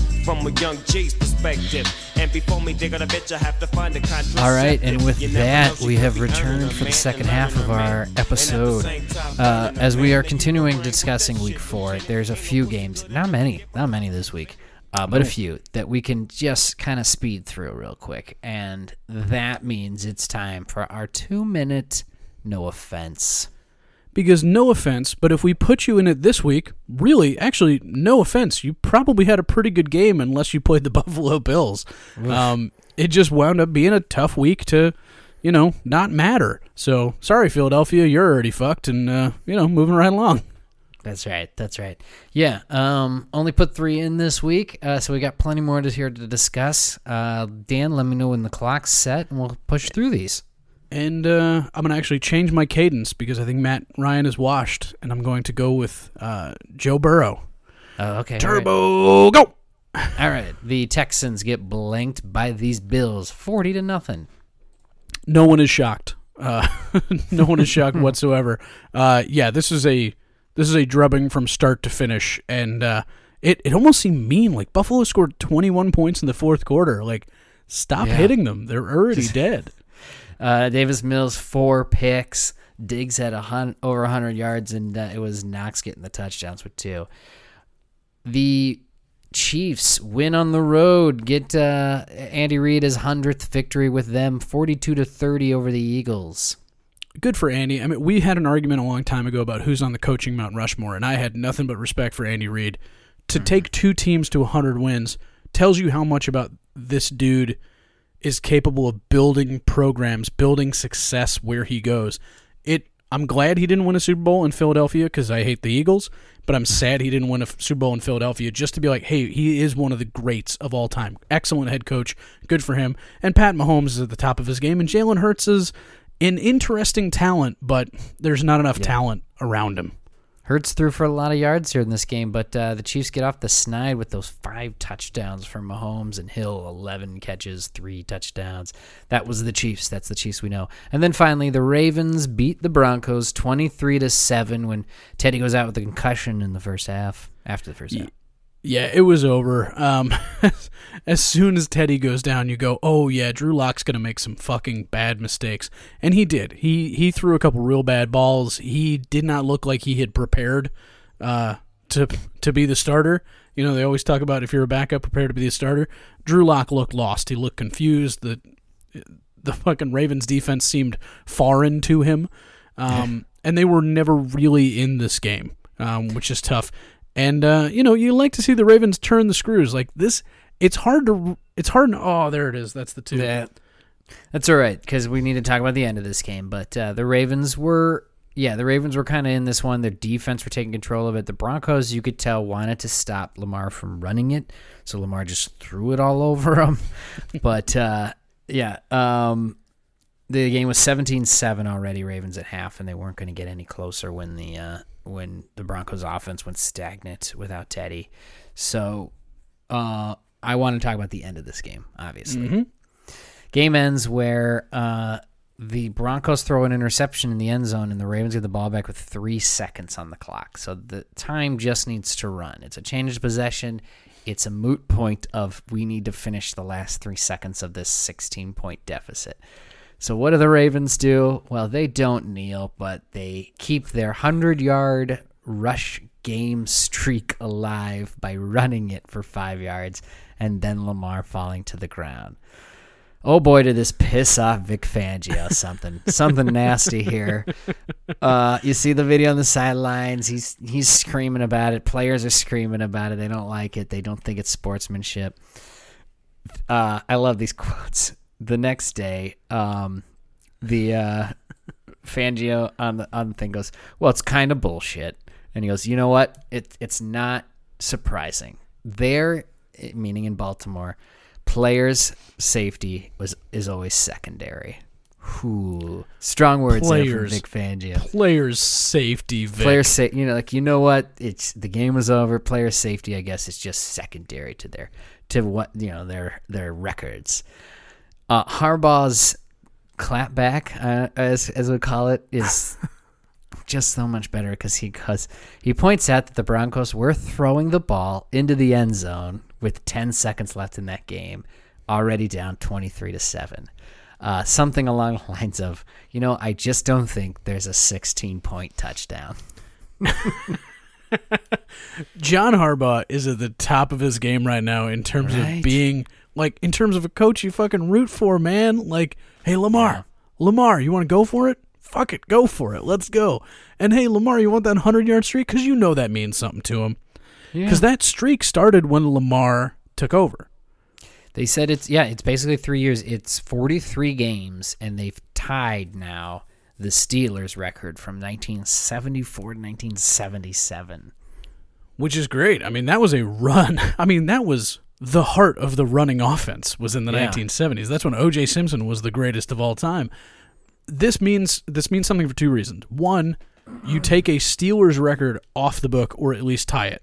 From a young G's perspective. And before me dig on a bitch, I have to find a contraceptive. All right, and with You never know, that, we have returned for the second half of our And at the episode. Uh, as we are continuing discussing week four, there's a few games, not many, not many this week, uh, but a few that we can just kind of speed through real quick. And that means it's time for our two minute no offense. Because no offense, but if we put you in it this week, really, actually, no offense, you probably had a pretty good game unless you played the <laughs> Buffalo Bills. Um, it just wound up being a tough week to, you know, not matter. So sorry, Philadelphia, you're already fucked, and uh, you know, moving right along. That's right. That's right. Yeah. Um. Only put three in this week, uh, so we got plenty more to here to discuss. Uh, Dan, let me know when the clock's set, and we'll push through these. And uh, I'm gonna actually change my cadence because I think Matt Ryan is washed, and I'm going to go with uh, Joe Burrow. Oh, okay. all right. Turbo, go! All right. The Texans get blanked by these Bills, forty to nothing. no one is shocked. Uh, <laughs> no one is shocked <laughs> whatsoever. Uh, yeah, this is a this is a drubbing from start to finish, and uh, it it almost seemed mean. Like Buffalo scored 21 points in the fourth quarter. Like, stop Yeah. hitting them; they're already <laughs> dead. Uh, Davis Mills four picks. Diggs had a hun- over hundred yards, and uh, it was Knox getting the touchdowns with two. The Chiefs win on the road. Get uh, Andy Reid his hundredth victory with them, forty-two to thirty over the Eagles. Good for Andy. I mean, we had an argument a long time ago about who's on the coaching Mount Rushmore, and I had nothing but respect for Andy Reid. To take two teams to 100 wins tells you how much about this dude is capable of building programs, building success where he goes. It. I'm glad he didn't win a Super Bowl in Philadelphia because I hate the Eagles, but I'm sad he didn't win a Super Bowl in Philadelphia just to be like, hey, he is one of the greats of all time. Excellent head coach, good for him. And Pat Mahomes is at the top of his game, and Jalen Hurts is an interesting talent, but there's not enough talent around him. Hurts threw for a lot of yards here in this game, but uh, the Chiefs get off the snide with those five touchdowns from Mahomes and Hill, 11 catches, three touchdowns. That was the Chiefs. That's the Chiefs we know. And then finally, the Ravens beat the Broncos 23 to 7 when Teddy goes out with a concussion in the first half, after the first half. Yeah, it was over. Um, <laughs> as soon as Teddy goes down, you go, "Oh yeah, Drew Lock's gonna make some fucking bad mistakes," and he did. He he threw a couple real bad balls. He did not look like he had prepared uh, to to be the starter. You know, they always talk about if you're a backup, prepare to be the starter. Drew Lock looked lost. He looked confused. The the fucking Ravens defense seemed foreign to him, um, <laughs> and they were never really in this game, um, which is tough. And uh, you know, you like to see the Ravens turn the screws like this. It's hard to. It's hard. To, oh, there it is. That's the two. Yeah. That's all right because we need to talk about the end of this game. But uh, the Ravens were, yeah, the Ravens were kind of in this one. Their defense were taking control of it. The Broncos, you could tell, wanted to stop Lamar from running it, so Lamar just threw it all <laughs> over them. but uh, yeah, um, the game was 17-7 already. Ravens at half, and they weren't going to get any closer when the uh, when the Broncos offense went stagnant without Teddy. So uh, I want to talk about the end of this game. Obviously, Mm-hmm. game ends where uh, the Broncos throw an interception in the end zone, and the Ravens get the ball back with three seconds on the clock. So the time just needs to run. It's a change of possession. It's a moot point of we need to finish the last three seconds of this 16 point deficit. So what do the Ravens do? Well, they don't kneel, but they keep their 100 yard rush game streak alive by running it for five yards and then Lamar falling to the ground. Oh boy, did this piss off Vic Fangio <laughs> something something nasty here. Uh, you see the video on the sidelines. He's he's screaming about it. Players are screaming about it. They don't like it. They don't think it's sportsmanship. Uh, I love these quotes. The next day, um, the uh, Fangio on the on the thing goes, "Well, it's kind of bullshit," and he goes, "You know what? It it's not surprising. There, meaning in Baltimore, players' safety was is always secondary." Whew. Strong words there from Players. Vic Fangio. Players safety. Vic. Player sa- you know, like you know what? It's the game was over. Players safety, I guess, is just secondary to their to what you know their their records. Uh, Harbaugh's clapback, uh, as as we call it, is <laughs> just so much better because he cause he points out that the Broncos were throwing the ball into the end zone with 10 seconds left in that game, already down 23 to seven. Uh, something along the lines of, you know, I just don't think there's a 16 point touchdown. <laughs> John Harbaugh is at the top of his game right now in terms Right. of being like in terms of a coach you fucking root for, man. Like, hey Lamar, Lamar, you want to go for it? Fuck it, go for it. Let's go. And hey Lamar, you want that hundred yard streak? Because you know that means something to him. Because that streak started when Lamar took over. They said it's yeah, it's basically three years. It's forty three games, and they've tied now the Steelers record from nineteen seventy four to nineteen seventy seven. which is great. I mean, that was a run. <laughs> I mean, that was the heart of the running offense was in the Yeah. 1970s. That's when O.J. Simpson was the greatest of all time. This means this means something for two reasons. One, you take a Steelers record off the book or at least tie it.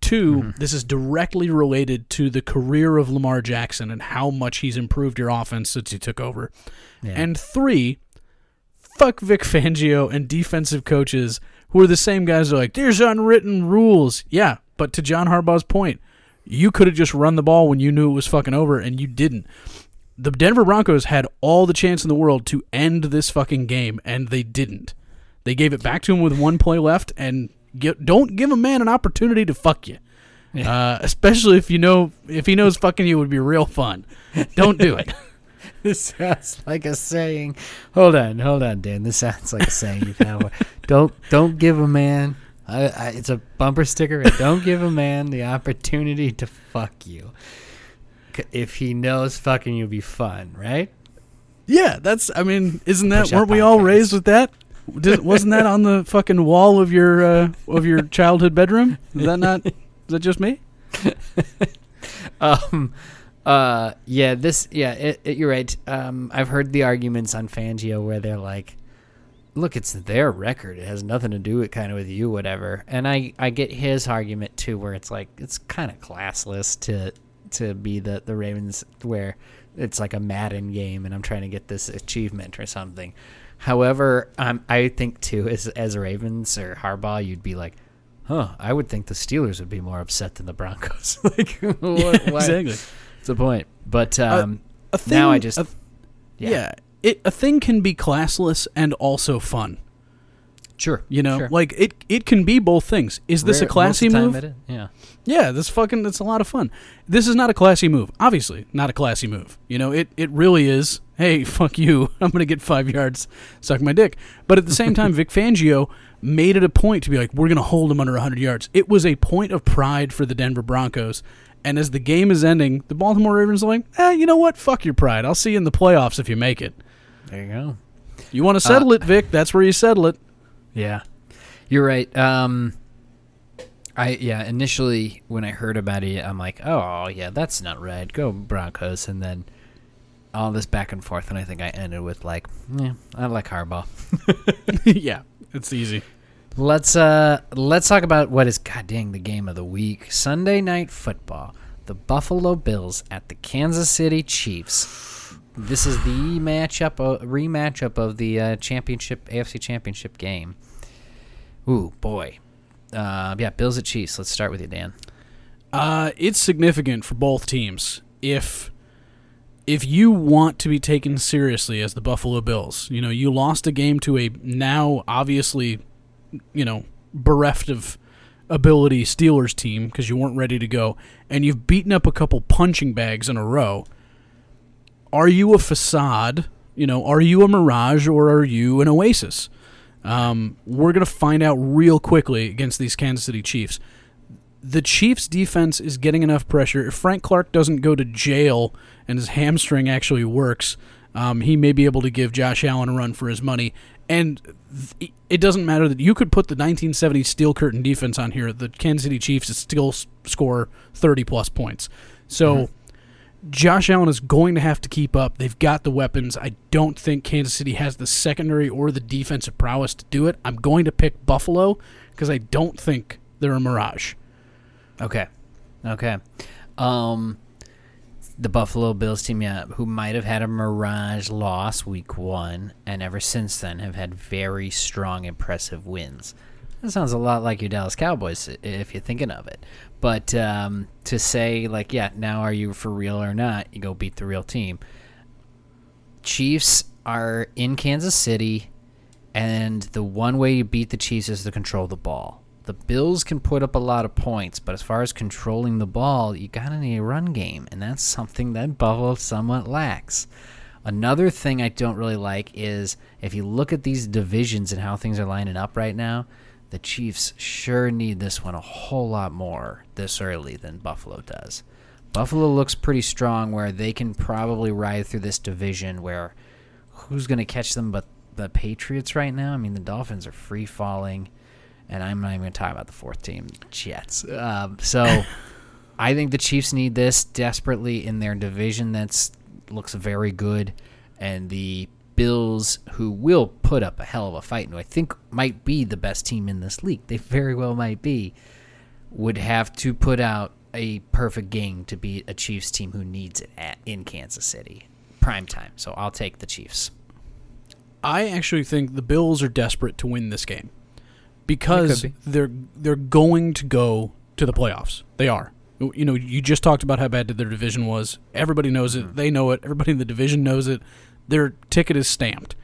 2 mm-hmm. this is directly related to the career of Lamar Jackson and how much he's improved your offense since he took over. And three, fuck Vic Fangio and defensive coaches who are the same guys who are like, there's unwritten rules. Yeah, but to John Harbaugh's point, you could have just run the ball when you knew it was fucking over and you didn't. The Denver Broncos had all the chance in the world to end this fucking game and they didn't. They gave it back to him with one play left and get, don't give a man an opportunity to fuck you. Uh, especially if you know if he knows fucking you would be real fun. Don't do it. <laughs> This sounds like a saying. Hold on, hold on, Dan. This sounds like a saying you've had. <laughs> don't don't give a man. I, I, it's a bumper sticker. Don't give a man the opportunity to fuck you. If he knows fucking you'll be fun, right? Yeah, that's. I mean, isn't that? Push weren't we all raised with that? Did, wasn't that on the <laughs> fucking wall of your uh, of your childhood bedroom? Is that not? Is that just me? <laughs> Um, uh, yeah, this, yeah, it, it, you're right. Um, I've heard the arguments on Fangio where they're like, look, it's their record. It has nothing to do with kind of with you, whatever. And I, I get his argument too, where it's like, it's kind of classless to, to be the, the Ravens where it's like a Madden game and I'm trying to get this achievement or something. However, um, I think too, as, as Ravens or Harbaugh, you'd be like, huh, I would think the Steelers would be more upset than the Broncos. <laughs> like, <laughs> what, why- exactly. It's the point. But um, A thing, now I just a- yeah, yeah. It a thing can be classless and also fun. sure. You know, sure. like it it can be both things. Is this Rare- a classy most of the move? time it is, Yeah. Yeah, this fucking that's a lot of fun. This is not a classy move. Obviously, not a classy move. You know, it it really is. Hey, <laughs> fuck you. <laughs> I'm gonna get five yards, suck my dick. But at the same time, <laughs> Vic Fangio made it a point to be like, we're gonna hold him under 100 yards. It was a point of pride for the Denver Broncos. And as the game is ending, the Baltimore Ravens are like, eh, you know what? Fuck your pride. I'll see you in the playoffs if you make it. There you go. You want to settle it, Vic? That's where you settle it. Yeah, you're right. Um, I yeah. Initially, when I heard about it, I'm like, oh yeah, that's not right. Go Broncos, and then all this back and forth, and I think I ended with like, yeah, I like Harbaugh. <laughs> yeah, it's easy. Let's uh let's talk about what is god dang the game of the week. Sunday night football. The Buffalo Bills at the Kansas City Chiefs. This is the matchup, uh, rematchup of the uh, championship, AFC Championship game. Ooh, boy. Uh, yeah, Bills at Chiefs. Let's start with you, Dan. Uh, it's significant for both teams. If if you want to be taken seriously as the Buffalo Bills, you know you lost a game to a now obviously, you know, bereft of ability Steelers team because you weren't ready to go, and you've beaten up a couple punching bags in a row. Are you a facade? You know, are you a mirage or are you an oasis? Um, we're gonna find out real quickly against these Kansas City Chiefs the Chiefs' defense is getting enough pressure. If Frank Clark doesn't go to jail and his hamstring actually works, um, he may be able to give Josh Allen a run for his money. And th- it doesn't matter that you could put the 1970 Steel Curtain defense on here. The Kansas City Chiefs still s- score 30 plus points. So Josh Allen is going to have to keep up. They've got the weapons. I don't think Kansas City has the secondary or the defensive prowess to do it. I'm going to pick Buffalo because I don't think they're a mirage. Okay. Okay. Um the Buffalo Bills team, yeah, who might have had a mirage loss week one, and ever since then have had very strong, impressive wins. That sounds a lot like your Dallas Cowboys, if you're thinking of it. But um, to say, like, yeah, now are you for real or not? You go beat the real team. Chiefs are in Kansas City, and the one way you beat the Chiefs is to control the ball. The Bills can put up a lot of points, but as far as controlling the ball, you gotta need a run game, and that's something that Buffalo somewhat lacks. Another thing I don't really like is if you look at these divisions and how things are lining up right now, the Chiefs sure need this one a whole lot more this early than Buffalo does. Buffalo looks pretty strong where they can probably ride through this division where who's going to catch them but the Patriots right now? I mean, the Dolphins are free falling, and I'm not even going to talk about the fourth team, Jets. Um, so <laughs> I think the Chiefs need this desperately in their division that's looks very good, and the Bills, who will put up a hell of a fight, and who I think might be the best team in this league, they very well might be, would have to put out a perfect game to beat a Chiefs team who needs it at in Kansas City, prime time. So I'll take the Chiefs. I actually think the Bills are desperate to win this game because could they're they're going to go to the playoffs. They are. You know, you just talked about how bad their division was. Everybody knows it. Mm-hmm. They know it. Everybody in the division knows it. Their ticket is stamped.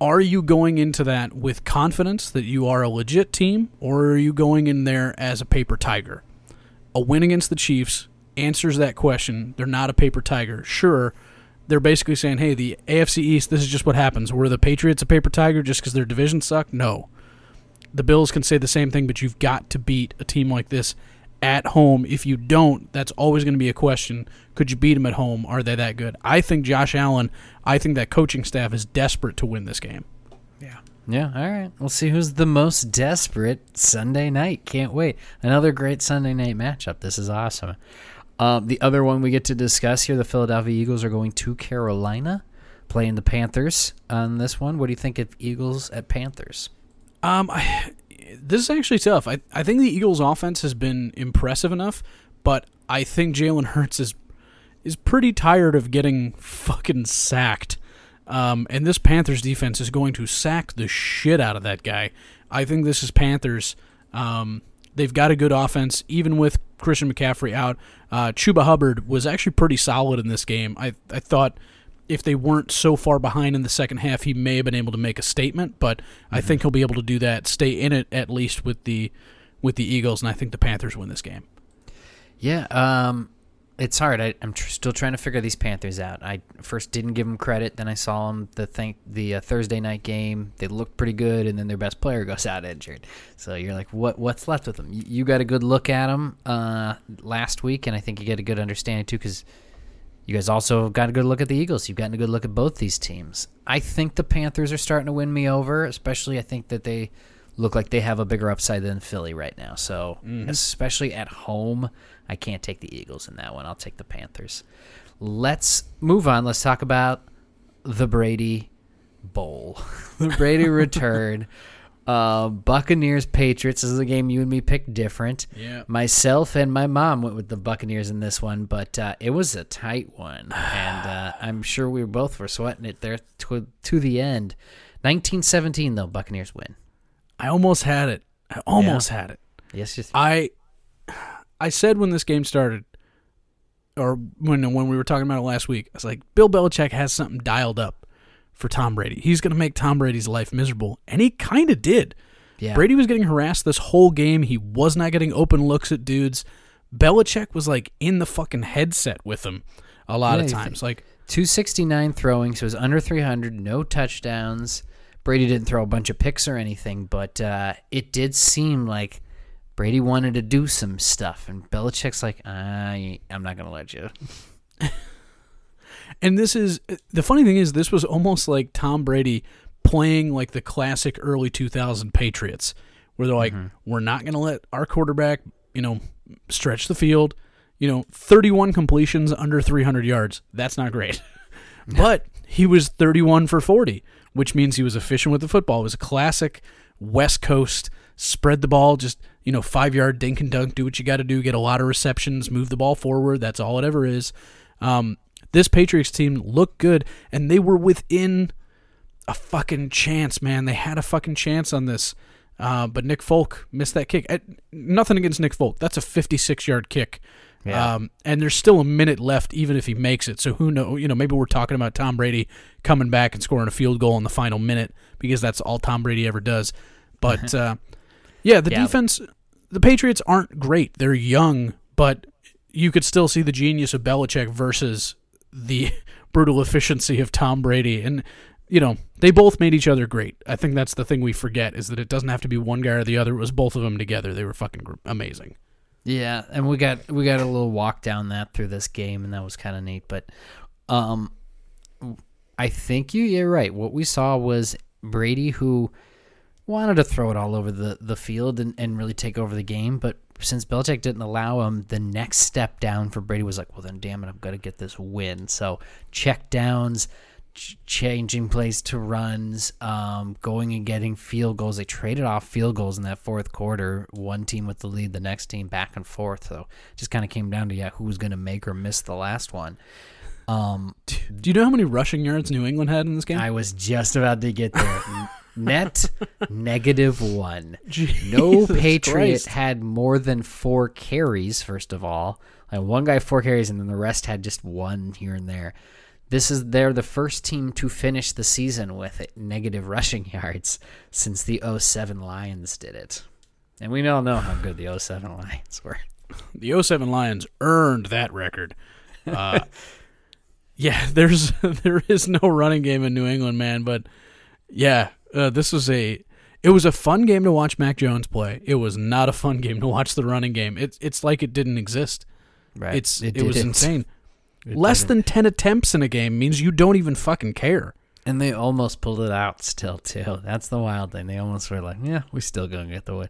Are you going into that with confidence that you are a legit team, or are you going in there as a paper tiger? A win against the Chiefs answers that question. They're not a paper tiger. Sure, they're basically saying, hey, the AFC East, this is just what happens. Were the Patriots a paper tiger just because their division sucked? No. The Bills can say the same thing, but you've got to beat a team like this at home. If you don't, that's always going to be a question. Could you beat them at home? Are they that good? I think Josh Allen, I think that coaching staff is desperate to win this game. Yeah, Yeah, all right. We'll see who's the most desperate Sunday night. Can't wait. Another great Sunday night matchup. This is awesome. Um, the other one we get to discuss here the Philadelphia Eagles are going to Carolina, playing the Panthers on this one. What do you think of Eagles at Panthers? Um, I, this is actually tough. I, I think the Eagles' offense has been impressive enough, but I think Jalen Hurts is is pretty tired of getting fucking sacked. Um, and this Panthers defense is going to sack the shit out of that guy. I think this is Panthers. Um, they've got a good offense, even with Christian McCaffrey out. Uh, Chuba Hubbard was actually pretty solid in this game. I I thought if they weren't so far behind in the second half, he may have been able to make a statement. But I think he'll be able to do that, stay in it at least with the with the Eagles, and I think the Panthers win this game. Yeah, um, it's hard. I, I'm tr- still trying to figure these Panthers out. I first didn't give them credit, then I saw them the think the uh, Thursday night game. They looked pretty good, and then their best player <laughs> goes out injured. So you're like, what what's left with them? You, you got a good look at them uh, last week, and I think you get a good understanding too, because you guys also have got a good look at the Eagles. You've gotten a good look at both these teams. I think the Panthers are starting to win me over, especially I think that they look like they have a bigger upside than Philly right now. So, mm. especially at home, I can't take the Eagles in that one. I'll take the Panthers. Let's move on. Let's talk about the Brady Bowl. <laughs> the Brady <laughs> return. Uh, Buccaneers Patriots this is a game you and me picked different. Yeah. Myself and my mom went with the Buccaneers in this one, but uh, it was a tight one, <sighs> and uh, I'm sure we were both were sweating it there to, to the end. 1917 though, Buccaneers win. I almost had it. I almost had it. Yes, yes. I I said when this game started, or when when we were talking about it last week, I was like, Bill Belichick has something dialed up for Tom Brady. He's going to make Tom Brady's life miserable, and he kind of did. Yeah. Brady was getting harassed this whole game. He was not getting open looks at dudes. Belichick was like in the fucking headset with him a lot Yeah, of times. Like 269 throwing, so it was under 300, no touchdowns. Brady didn't throw a bunch of picks or anything, but uh, it did seem like Brady wanted to do some stuff, and Belichick's like, I, I'm not gonna let you. <laughs> And this is the funny thing is this was almost like Tom Brady playing like the classic early 2000 Patriots where they're like we're not going to let our quarterback, you know, stretch the field. You know, 31 completions under 300 yards. That's not great. <laughs> but he was 31 for 40, which means he was efficient with the football. It was a classic West Coast spread the ball just, you know, 5-yard dink and dunk, do what you got to do, get a lot of receptions, move the ball forward. That's all it ever is. Um, this Patriots team looked good, and they were within a fucking chance, man. They had a fucking chance on this. Uh, but Nick Folk missed that kick. Uh, nothing against Nick Folk. That's a 56 yard kick. Yeah. Um, and there's still a minute left, even if he makes it. So who know? You know, maybe we're talking about Tom Brady coming back and scoring a field goal in the final minute because that's all Tom Brady ever does. But <laughs> uh, yeah, the Yeah. defense, the Patriots aren't great. They're young, but you could still see the genius of Belichick versus the <laughs> brutal efficiency of Tom Brady. And, you know, they both made each other great. I think that's the thing we forget is that it doesn't have to be one guy or the other. It was both of them together. They were fucking amazing. Yeah, and we got we got a little walk down that through this game, and that was kind of neat. But um, I think you you're right. What we saw was Brady who wanted to throw it all over the, the field and, and really take over the game, but since Belichick didn't allow him, the next step down for Brady was like, well, then damn it, I've got to get this win. So check downs, ch- changing plays to runs, um, going and getting field goals. They traded off field goals in that fourth quarter. One team with the lead, the next team back and forth. So just kind of came down to yeah, who was going to make or miss the last one. Um, Do you know how many rushing yards New England had in this game? I was just about to get there. Net negative one. <laughs> No Jesus Patriot Christ. had more than four carries, first of all. Like one guy four carries and then the rest had just one here and there. This is they're the first team to finish the season with it, negative rushing <laughs> yards since the 07 Lions did it. And we all know how good the 07 Lions were. the 07 Lions earned that record. Uh, <laughs> yeah, there's there is no running game in New England, man. But yeah, uh, this was a it was a fun game to watch Mac Jones play. It was not a fun <laughs> game to watch the running game. It's it's like it didn't exist. Right. It's it, didn't. was insane. <laughs> Less than ten attempts in a game means you don't even fucking care. And they almost pulled it out still too. That's the wild thing. They almost were like, "Yeah, we still gonna get the win."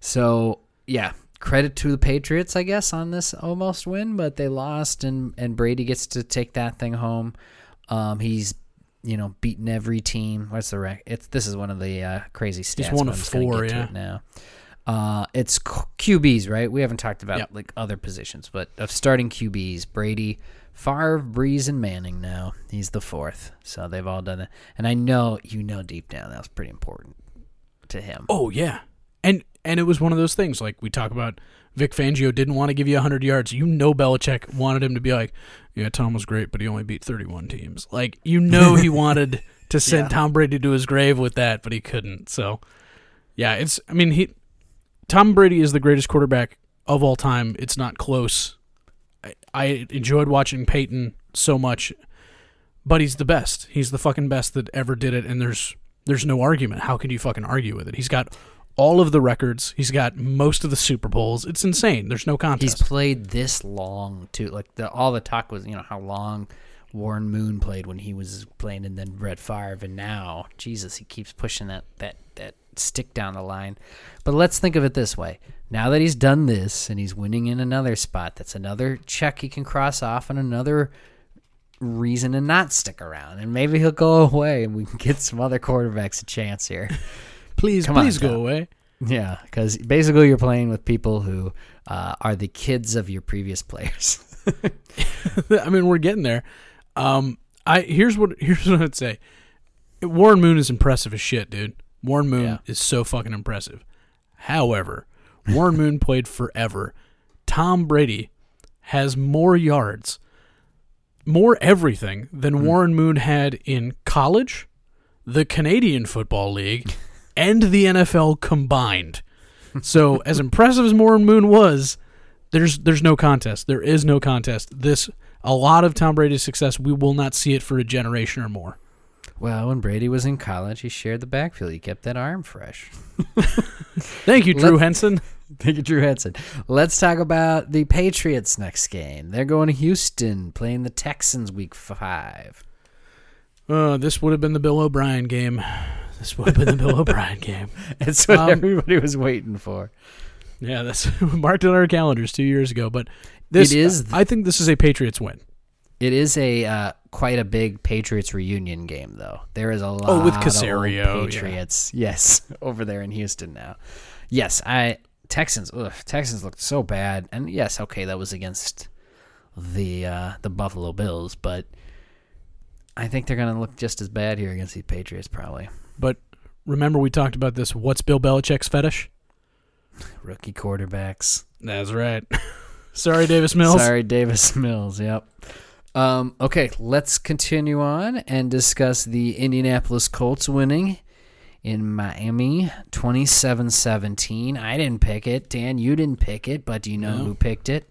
So yeah, credit to the Patriots, I guess, on this almost win, but they lost, and and Brady gets to take that thing home. Um, he's you know beaten every team. What's the rec? It's this is one of the uh, crazy stats. one of I'm just gonna four, yeah. it now. Uh, it's Q- QBs, right? We haven't talked about Yep. like other positions, but of starting QBs, Brady, Favre, Brees, and Manning. Now he's the fourth, so they've all done it. And I know you know deep down that was pretty important to him. Oh yeah, and and it was one of those things like we talk about. Vic Fangio didn't want to give you 100 yards. You know Belichick wanted him to be like, yeah, Tom was great, but he only beat 31 teams. Like you know he <laughs> wanted to send Yeah. Tom Brady to his grave with that, but he couldn't. So yeah, it's. I mean he, Tom Brady is the greatest quarterback of all time. It's not close. I, I enjoyed watching Peyton so much, but he's the best. He's the fucking best that ever did it, and there's there's no argument. How can you fucking argue with it? He's got all of the records. He's got most of the Super Bowls. It's insane. There's no contest. He's played this long too. Like the all the talk was, you know, how long Warren Moon played when he was playing, and then Brett Favre, and now Jesus, he keeps pushing that that that stick down the line. But let's think of it this way: now that he's done this and he's winning in another spot, that's another check he can cross off, and another reason to not stick around. And maybe he'll go away, and we can get some other quarterbacks a chance here. <laughs> Please, Come on, please go Tom. away. Yeah, because basically you're playing with people who uh, are the kids of your previous <laughs> players. <laughs> I mean, we're getting there. Um, I here's what <laughs> here's what I'd say. Warren Moon is impressive as shit, dude. Warren Moon Yeah. is so fucking impressive. However, Warren Moon played forever. Tom Brady has more yards, more everything than Warren Moon had in college, the Canadian Football League, and the NFL combined. So, <laughs> as impressive as Warren Moon was, there's there's no contest. There is no contest. This a lot of Tom Brady's success. We will not see it for a generation or more. well, when Brady was in college, he shared the backfield. He kept that arm fresh. <laughs> Thank you, Drew Let's- Henson. <laughs> Thank you, Drew Henson. Let's talk about the Patriots next game. They're going to Houston, playing the Texans week five. Uh, this would have been the Bill O'Brien game. This would have been the Bill O'Brien <laughs> game. It's what Um, everybody was waiting for. Yeah, that's <laughs> marked on our calendars two years ago. But this It is- I think this is a Patriots win. It is a uh, quite a big Patriots reunion game, though. There is a lot Oh, with of Caserio, old yeah. Patriots, yes, <laughs> over there in Houston now. Yes, I Texans. Ugh, Texans looked so bad, and yes, okay, that was against the uh, the Buffalo Bills, but I think they're gonna look just as bad here against the Patriots, probably. But remember, we talked about this. What's Bill Belichick's fetish? Rookie quarterbacks. That's right. <laughs> Sorry, Davis Mills. Sorry, Davis Mills. Yep. Um, okay, let's continue on and discuss the Indianapolis Colts winning in Miami 27-17. I didn't pick it. Dan, you didn't pick it, but do you know who picked it?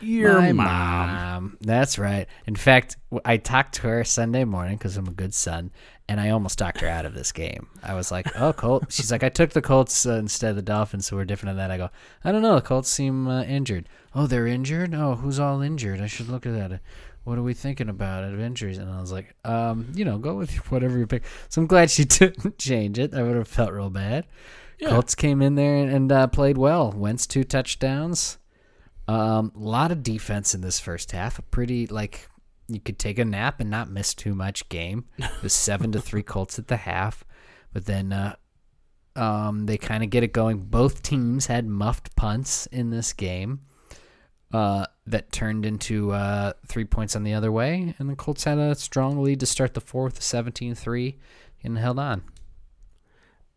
Your My mom. mom. That's right. In fact, I talked to her Sunday morning because I'm a good son, and I almost talked her out of this game. I was like, "Oh, Colts." She's like, "I took the Colts uh, instead of the Dolphins, so we're different than that." I go, "I don't know. The Colts seem uh, injured. Oh, they're injured. Oh, who's all injured? I should look at that. What are we thinking about of injuries?" And I was like, "Um, you know, go with <laughs> whatever you pick." So I'm glad she <laughs> didn't change it. I would have felt real bad. Yeah. Colts came in there and, and uh, played well. Wentz two touchdowns. A um, lot of defense in this first half. A pretty like you could take a nap and not miss too much game. It was <laughs> seven to three Colts at the half, but then uh, um, they kind of get it going. Both teams had muffed punts in this game uh, that turned into uh, three points on the other way, and the Colts had a strong lead to start the fourth, 17-3, and held on.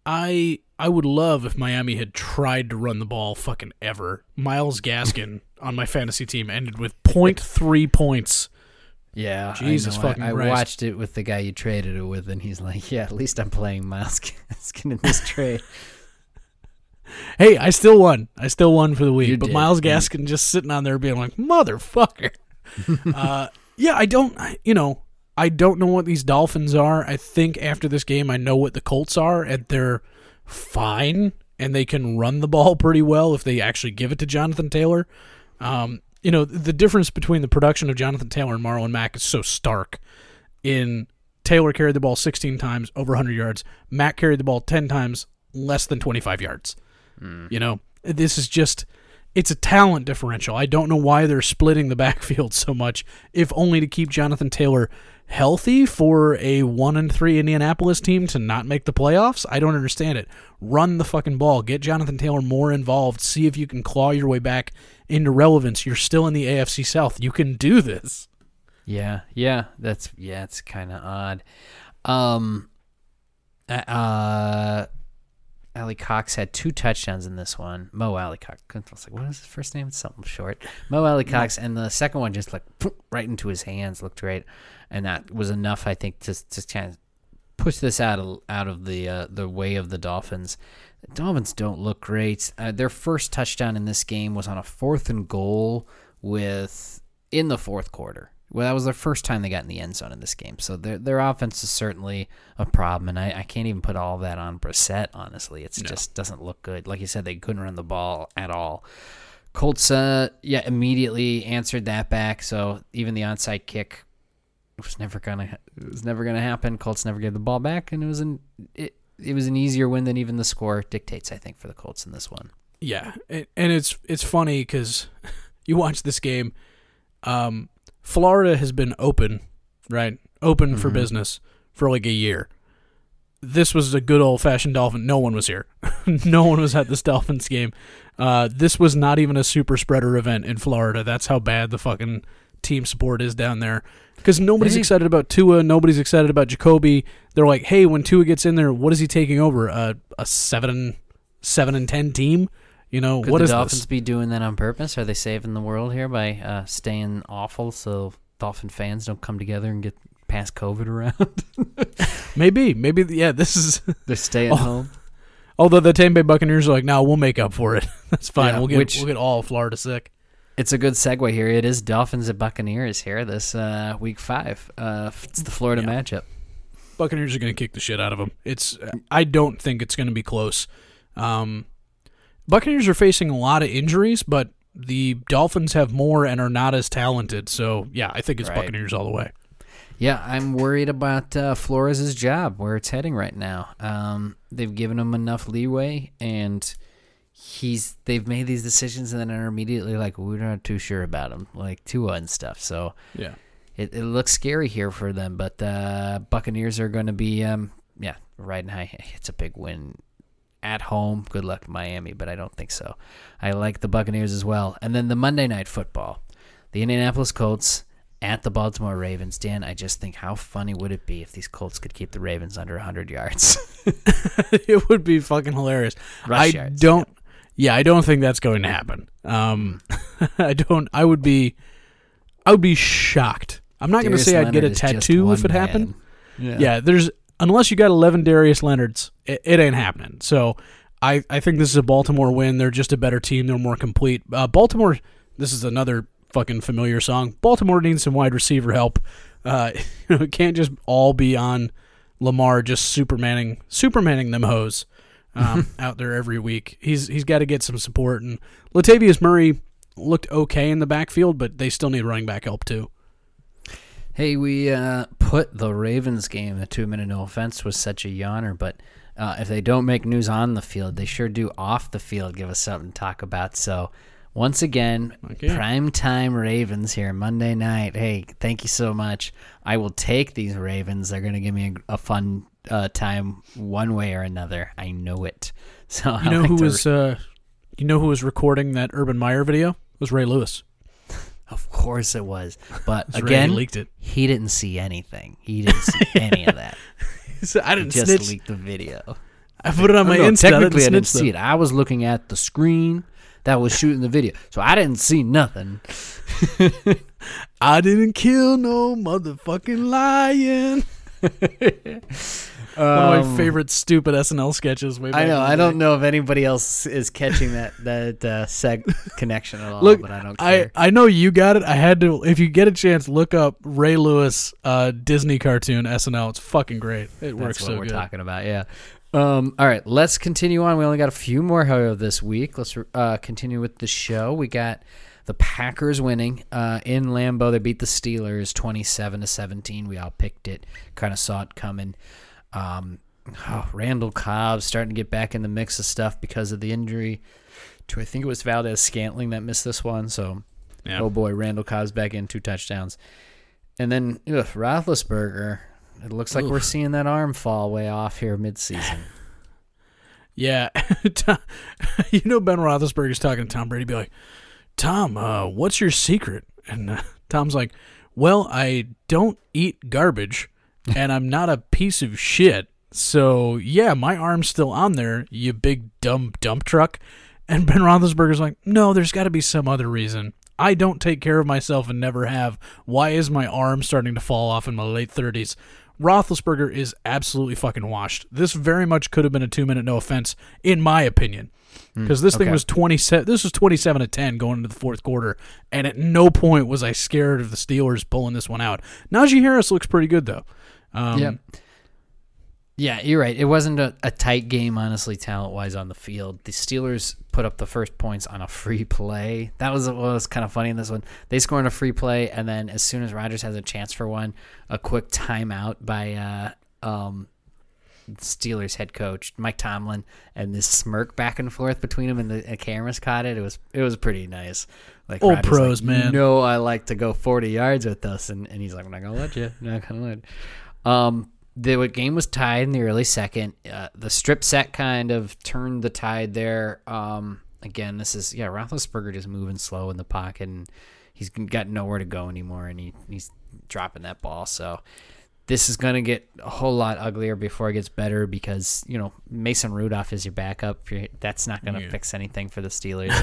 I I would love if Miami had tried to run the ball fucking ever. Myles Gaskin <laughs> on my fantasy team ended with 0.3 points. Yeah, Jesus I fucking I, I Christ. watched it with the guy you traded it with, and he's like, "Yeah, at least I'm playing Myles Gaskin in this trade." <laughs> <laughs> Hey, I still won. I still won for the week. You but did. Myles Gaskin just sitting on there being like, motherfucker. <laughs> uh, yeah, I don't, I- you know, I don't know what these Dolphins are. I think after this game, I know what the Colts are, and they're fine, and they can run the ball pretty well if they actually give it to Jonathan Taylor. Um, you know, the difference between the production of Jonathan Taylor and Marlon Mack is so stark. In Taylor carried the ball 16 times, over 100 yards. Mack carried the ball 10 times, less than 25 yards. Hmm. You know, this is just it's a talent differential. I don't know why they're splitting the <laughs> backfield so much, if only to keep Jonathan Taylor healthy for a one and three Indianapolis team to not make the playoffs. I don't understand it. Run the fucking ball. Get Jonathan Taylor more involved. See if you can claw your way back into relevance. You're still in the AFC South. You can do this. Yeah, yeah, that's yeah, it's kind of odd. Um, uh, Alie-Cox had two touchdowns in this one. Mo Alie-Cox. I was like, what is his first name? It's something short. Mo Alie-Cox, and the second one just like right into his hands. Looked great, and that was enough, I think, to to kind of push this out of out of the uh, the way of the Dolphins. The Dolphins don't look great. Uh, their first touchdown in this game was on a fourth and goal with in the fourth quarter. Well, that was their first time they got in the end zone in this game. So their their offense is certainly a problem, and I, I can't even put all that on Brissett. Honestly, it just doesn't look good. Like you said, they couldn't run the ball at all. Colts, uh, yeah, immediately answered that back. So even the onside kick was never gonna it was never gonna happen. Colts never gave the ball back, and it was an it, it was an easier win than even the score dictates. I think for the Colts in this one. Yeah, and and it's it's funny because <laughs> you watch this game. Um, Florida has been open, right? Open for business for like a year. this was a good old fashioned Dolphin. No one was here. <laughs> no one was at this Dolphins game. Uh, this was not even a super spreader event in Florida. That's how bad the fucking team support is down there. Because nobody's Hey. excited about Tua. Nobody's excited about Jacoby. They're like, hey, when Tua gets in there, what is he taking over? A a seven, seven and ten team? You know Could what the is Dolphins this? be doing that on purpose? Are they saving the world here by uh, staying awful so Dolphin fans don't come together and get past COVID around? <laughs> Maybe, maybe. Yeah, this is. <laughs> They're staying Oh, home. Although the Tampa Bay Buccaneers are like, no, we'll make up for it. <laughs> That's fine. Yeah, we'll get which- we'll get all Florida sick. It's a good segue here. It is Dolphins and Buccaneers here this uh, week five. Uh, it's the Florida Yeah. matchup. Buccaneers are going to kick the shit out of them. It's I don't think it's going to be close. Um, Buccaneers are facing a lot of injuries, but the Dolphins have more and are not as talented. So yeah, I think it's Right. Buccaneers all the way. Yeah, I'm worried about uh, Flores' job, where it's heading right now. Um, they've given him enough leeway, and he's they've made these decisions, and then are immediately like, we're not too sure about him, like Tua and stuff. So Yeah. it, it looks scary here for them. But uh, Buccaneers are going to be, um, yeah, riding high. It's a big win at home. Good luck Miami, but I don't think so. I like the Buccaneers as well. And then the Monday night football, the Indianapolis Colts at the Baltimore Ravens. Dan, I just think how funny would it be if these Colts could keep the Ravens under 100 yards? <laughs> it would be fucking hilarious. Rush I yards, don't. Yeah, I don't think that's going to happen. Um, <laughs> I don't. I would be. I would be shocked. I'm not going to say I'd get a is just tattoo one if it happened. man. Yeah. there's unless you got 11 Darius Leonards, it, it ain't happening. So I I think this is a Baltimore win. They're just a better team. They're more complete. Uh, Baltimore. This is another fucking familiar song. Baltimore needs some wide receiver help. Uh, <laughs> you know, it can't just all be on Lamar just supermaning supermaning them hoes um, <laughs> out there every week. He's he's got to get some support. And Latavius Murray looked okay in the backfield, but they still need running back help too. Hey, we uh, put the Ravens game, the two minute no offense, was such a yawner, but uh, if they don't make news on the field, they sure do off the field give us something to talk about. So, once again, Okay. prime time Ravens here, Monday night. Hey, thank you so much. I will take these Ravens. They're going to give me a, a fun uh, time one way or another. I know it. <laughs> So, You know who was uh, you know who was recording that Urban Meyer video? It was Ray Lewis. <laughs> Of course it was. But <laughs> Ray again, leaked it. he didn't see anything. He didn't see any of that. so I didn't just snitch. leaked the video. I put it on my Oh, no, Insta. Technically, I didn't didn't see it. I was looking at the screen that was shooting the video, so I didn't see nothing. I didn't kill no motherfucking lion. One of my favorite stupid SNL sketches. Way back Um, I know. I don't know if anybody else is catching that <laughs> that uh, seg connection at all. Look, but I don't I, care. I know you got it. I had to. If you get a chance, look up Ray Lewis uh, Disney cartoon SNL. It's fucking great. It That's works what so we're good. talking about. Yeah. Um, all right, let's continue on. We only got a few more, however, this week. Let's uh, continue with the show. We got the Packers winning uh, in Lambeau. They beat the Steelers twenty-seven to seventeen. We all picked it, kind of saw it coming. Um, oh, Randall Cobb starting to get back in the mix of stuff because of the injury to I think it was Valdes-Scantling that missed this one. So, Yeah. oh boy, Randall Cobb's back in two touchdowns, and then ugh, Roethlisberger. It looks like we're seeing that arm fall way off here midseason. <sighs> Yeah, <laughs> <laughs> you know Ben Roethlisberger's talking to Tom Brady, be like, "Tom, uh, what's your secret?" And uh, <laughs> Tom's like, "Well, I don't eat garbage, <laughs> and I'm not a piece of shit. So yeah, my arm's still on there, you big dumb dump truck." And Ben Roethlisberger's like, "No, there's got to be some other reason. I don't take care of myself and never have. Why is my arm starting to fall off in my late 30s?" Roethlisberger is absolutely fucking washed. This very much could have been a two minute no offense, in my opinion, mm, because this thing was twenty seven. This was twenty seven to ten going into the fourth quarter, and at no point was I scared of the Steelers pulling this one out. Najee Harris looks pretty good though. Um, Yep. Yeah, you're right. It wasn't a, a tight game, honestly, talent wise on the field. The Steelers put up the first points on a free play. That was what was kind of funny in this one. They score on a free play, and then as soon as Rodgers has a chance for one, a quick timeout by uh, um, Steelers head coach Mike Tomlin, and this smirk back and forth between him and the, the cameras caught it. It was it was pretty nice. Like Old Rodgers pros, like, man. You know, I like to go 40 yards with us, and, and he's like, I'm not gonna let you. I'm not gonna let. You. Um, the game was tied in the early second. Uh, the strip set kind of turned the tide there. Um, again, this is yeah, Roethlisberger just moving slow in the pocket, and he's got nowhere to go anymore, and he, he's dropping that ball. So this is gonna get a whole lot uglier before it gets better because you know Mason Rudolph is your backup. That's not gonna Yeah. fix anything for the Steelers.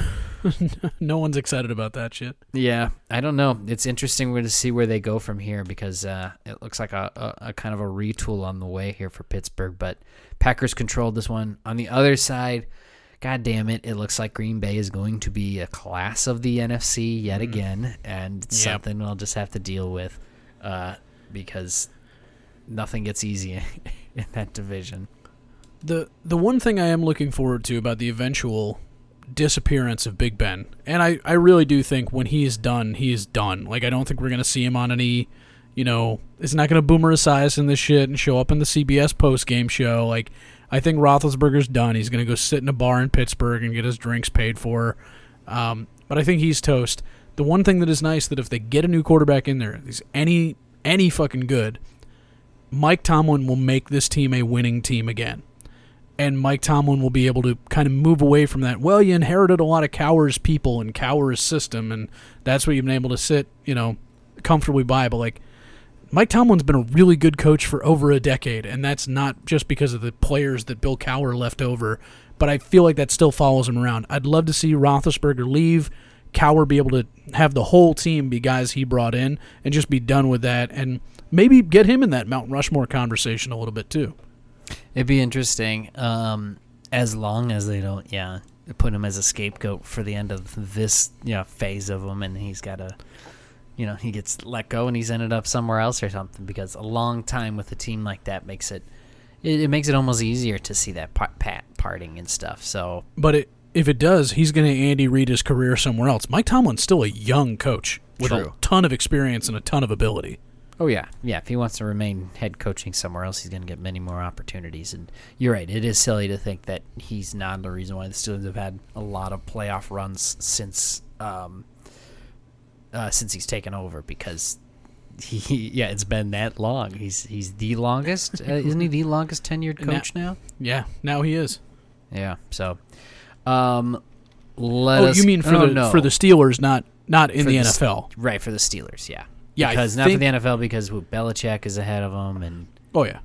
<laughs> no one's excited about that shit. Yeah, I don't know. It's interesting we're going to see where they go from here because uh, it looks like a, a, a kind of a retool on the way here for Pittsburgh. But Packers controlled this one. On the other side, God damn it, it looks like Green Bay is going to be a class of the NFC yet again, and it's Yep. something we'll just have to deal with uh, because nothing gets easy <laughs> in that division. The the one thing I am looking forward to about the eventual disappearance of Big Ben, and I, I really do think when he is done, he is done. Like I don't think we're gonna see him on any, you know, it's not gonna boomer size in this shit and show up in the CBS post game show. Like I think Roethlisberger's done. He's gonna go sit in a bar in Pittsburgh and get his drinks paid for. Um, but I think he's toast. The one thing that is nice that if they get a new quarterback in there, he's any any fucking good, Mike Tomlin will make this team a winning team again and Mike Tomlin will be able to kind of move away from that. Well, you inherited a lot of Cowher's people and Cowher's system, and that's what you've been able to sit, you know, comfortably by. But like, Mike Tomlin's been a really good coach for over a decade, and that's not just because of the players that Bill Cowher left over. But I feel like that still follows him around. I'd love to see Roethlisberger leave, Cowher be able to have the whole team be guys he brought in, and just be done with that, and maybe get him in that Mount Rushmore conversation a little bit too. It'd be interesting, um, as long as they don't, yeah, put him as a scapegoat for the end of this, you know, phase of him, and he's got to, you know, he gets let go and he's ended up somewhere else or something. Because a long time with a team like that makes it, it, it makes it almost easier to see that part, pat parting and stuff. So But it, if it does, he's going to Andy Reid his career somewhere else. Mike Tomlin's still a young coach with a ton of experience and a ton of ability. Oh yeah, yeah. If he wants to remain head coaching somewhere else, he's going to get many more opportunities. And you're right; it is silly to think that he's not the reason why the Steelers have had a lot of playoff runs since um, uh, since he's taken over. Because he, yeah, it's been that long. He's he's the longest, uh, isn't he? The longest tenured coach now. Yeah, now he is. Yeah. So, um, let oh, us. you mean for oh, the no. for the Steelers, not not in the the NFL? right for the Steelers? Yeah. Yeah, I because not for the NFL because who, Belichick is ahead of him and. Oh yeah,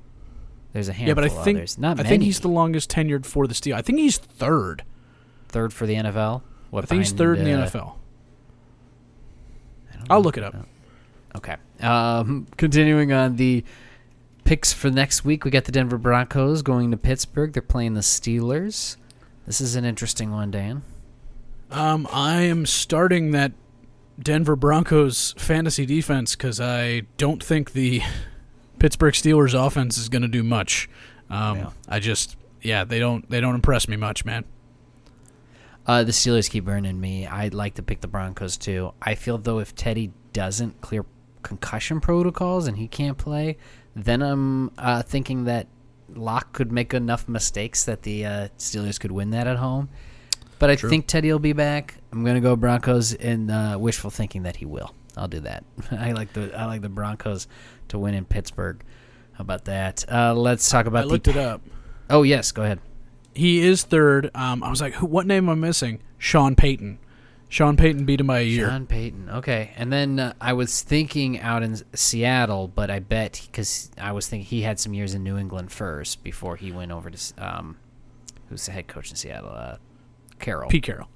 There's a handful yeah. But I think others. Not I many. think he's the longest tenured for the Steelers. I think he's third. third for the NFL. What I think he's third in the uh, NFL. I I'll look it up. Okay. Um, continuing on the picks for next week, we got the Denver Broncos going to Pittsburgh. They're playing the Steelers. This is an interesting one, Dan. Um, I am starting that Denver Broncos fantasy defense because I don't think the <laughs> Pittsburgh Steelers offense is going to do much. Um, Yeah. I just, yeah, they don't they don't impress me much, man. Uh, the Steelers keep burning me. I'd like to pick the Broncos too. I feel though if Teddy doesn't clear concussion protocols and he can't play, then I'm uh, thinking that Lock could make enough mistakes that the uh, Steelers could win that at home. But I True. think Teddy will be back. I'm gonna go Broncos in uh, wishful thinking that he will. I'll do that. <laughs> I like the I like the Broncos to win in Pittsburgh. How about that? Uh, let's talk about I looked the. it up. Oh yes, go ahead. He is third. Um, I was like, who, what name am I missing? Sean Payton. Sean Payton beat him by a year. Sean Payton. Okay, and then uh, I was thinking out in Seattle, but I bet because I was thinking he had some years in New England first before he went over to um, who's the head coach in Seattle? Uh, Carroll. Pete Carroll.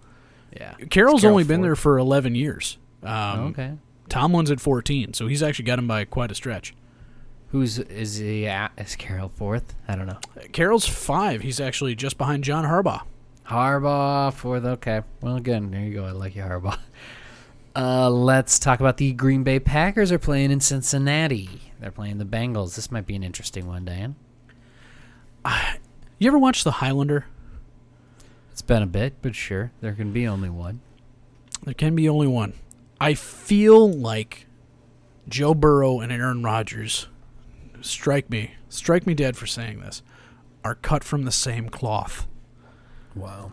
Yeah, Carroll's only been there for 11 years. Um, Oh, okay. Tomlin's at 14, so he's actually got him by quite a stretch. Who's is he? At? Is Carroll fourth? I don't know. Carroll's five. He's actually just behind John Harbaugh. Harbaugh fourth. Okay. Well, again, there you go. I like you, Harbaugh. Uh, let's talk about the Green Bay Packers are playing in Cincinnati. They're playing the Bengals. This might be an interesting one, Dan. <sighs> You ever watch The Highlander? It's been a bit, but sure, there can be only one. There can be only one. I feel like Joe Burrow and Aaron Rodgers strike me, strike me dead for saying this, are cut from the same cloth. Wow.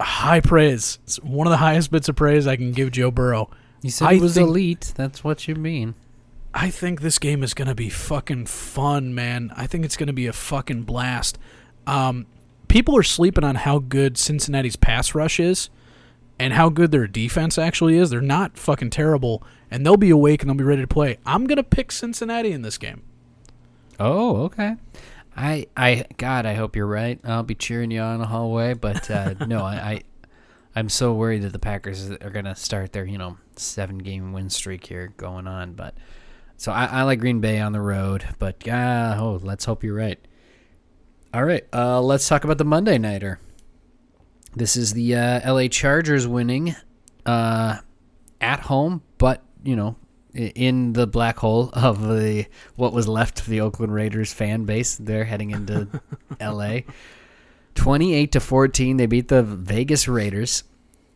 High praise. It's one of the highest bits of praise I can give Joe Burrow. You said I it was elite. That's what you mean. I think this game is going to be fucking fun, man. I think it's going to be a fucking blast. Um, people are sleeping on how good Cincinnati's pass rush is and how good their defense actually is. They're not fucking terrible, and they'll be awake and they'll be ready to play. I'm going to pick Cincinnati in this game. Oh, okay. I, I, God, I hope you're right. I'll be cheering you on the hallway, but uh, <laughs> no, I, I, I'm so worried that the Packers are gonna start their, you know, seven game win streak here going on. But so I, I like Green Bay on the road, but uh, oh, let's hope you're right. All right, uh, let's talk about the Monday nighter. This is the uh, LA Chargers winning uh, at home, but you know, in the black hole of the what was left of the Oakland Raiders fan base. They're heading into <laughs> LA. 28 to 14, they beat the Vegas Raiders.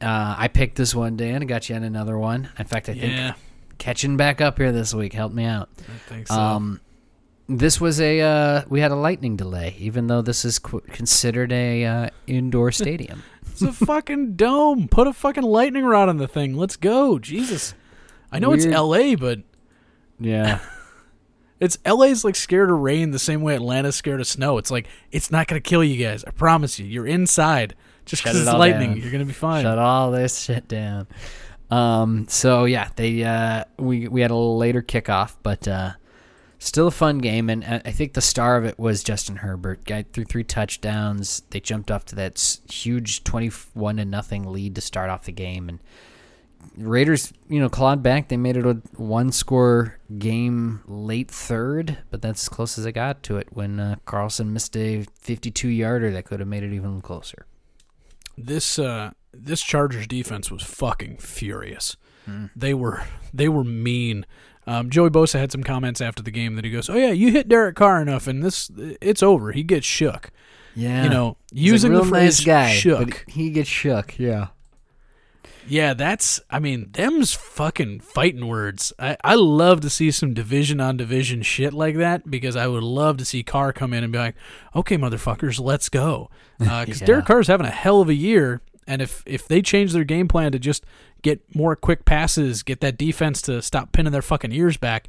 Uh, I picked this one, Dan. I got you on another one. In fact, I Yeah. think catching back up here this week helped me out. I think so. Um, this was a uh, we had a lightning delay, even though this is qu- considered a uh, indoor <laughs> stadium. it's a fucking dome. Put a fucking lightning rod on the thing. Let's go. Jesus. I know Weird. it's LA, but yeah, <laughs> It's LA's like scared of rain the same way Atlanta's scared of snow. It's like it's not gonna kill you guys. I promise you. You're inside. Just because it's lightning, down. you're gonna be fine. shut all this shit down. Um, so yeah, they uh, we we had a little later kickoff, but uh, still a fun game, and I I think the star of it was Justin Herbert. Guy threw three touchdowns. They jumped off to that huge twenty-one to nothing lead to start off the game, and Raiders, you know, clawed back. They made it a one-score game late third, but that's as close as I got to it when uh, Carlson missed a fifty-two-yarder that could have made it even closer. This uh this Chargers defense was fucking furious. Hmm. They were they were mean. Um, Joey Bosa had some comments after the game that he goes, "Oh yeah, you hit Derek Carr enough, and this it's over." He gets shook. Yeah, You know, He's using the phrase nice guy, "shook." he gets shook. Yeah, Yeah, that's. I mean, them's fucking fighting words. I, I love to see some division on division shit like that because I would love to see Carr come in and be like, "Okay, motherfuckers, let's go." Because <laughs> Yeah. Derek Carr's having a hell of a year, and if if they change their game plan to just get more quick passes, get that defense to stop pinning their fucking ears back,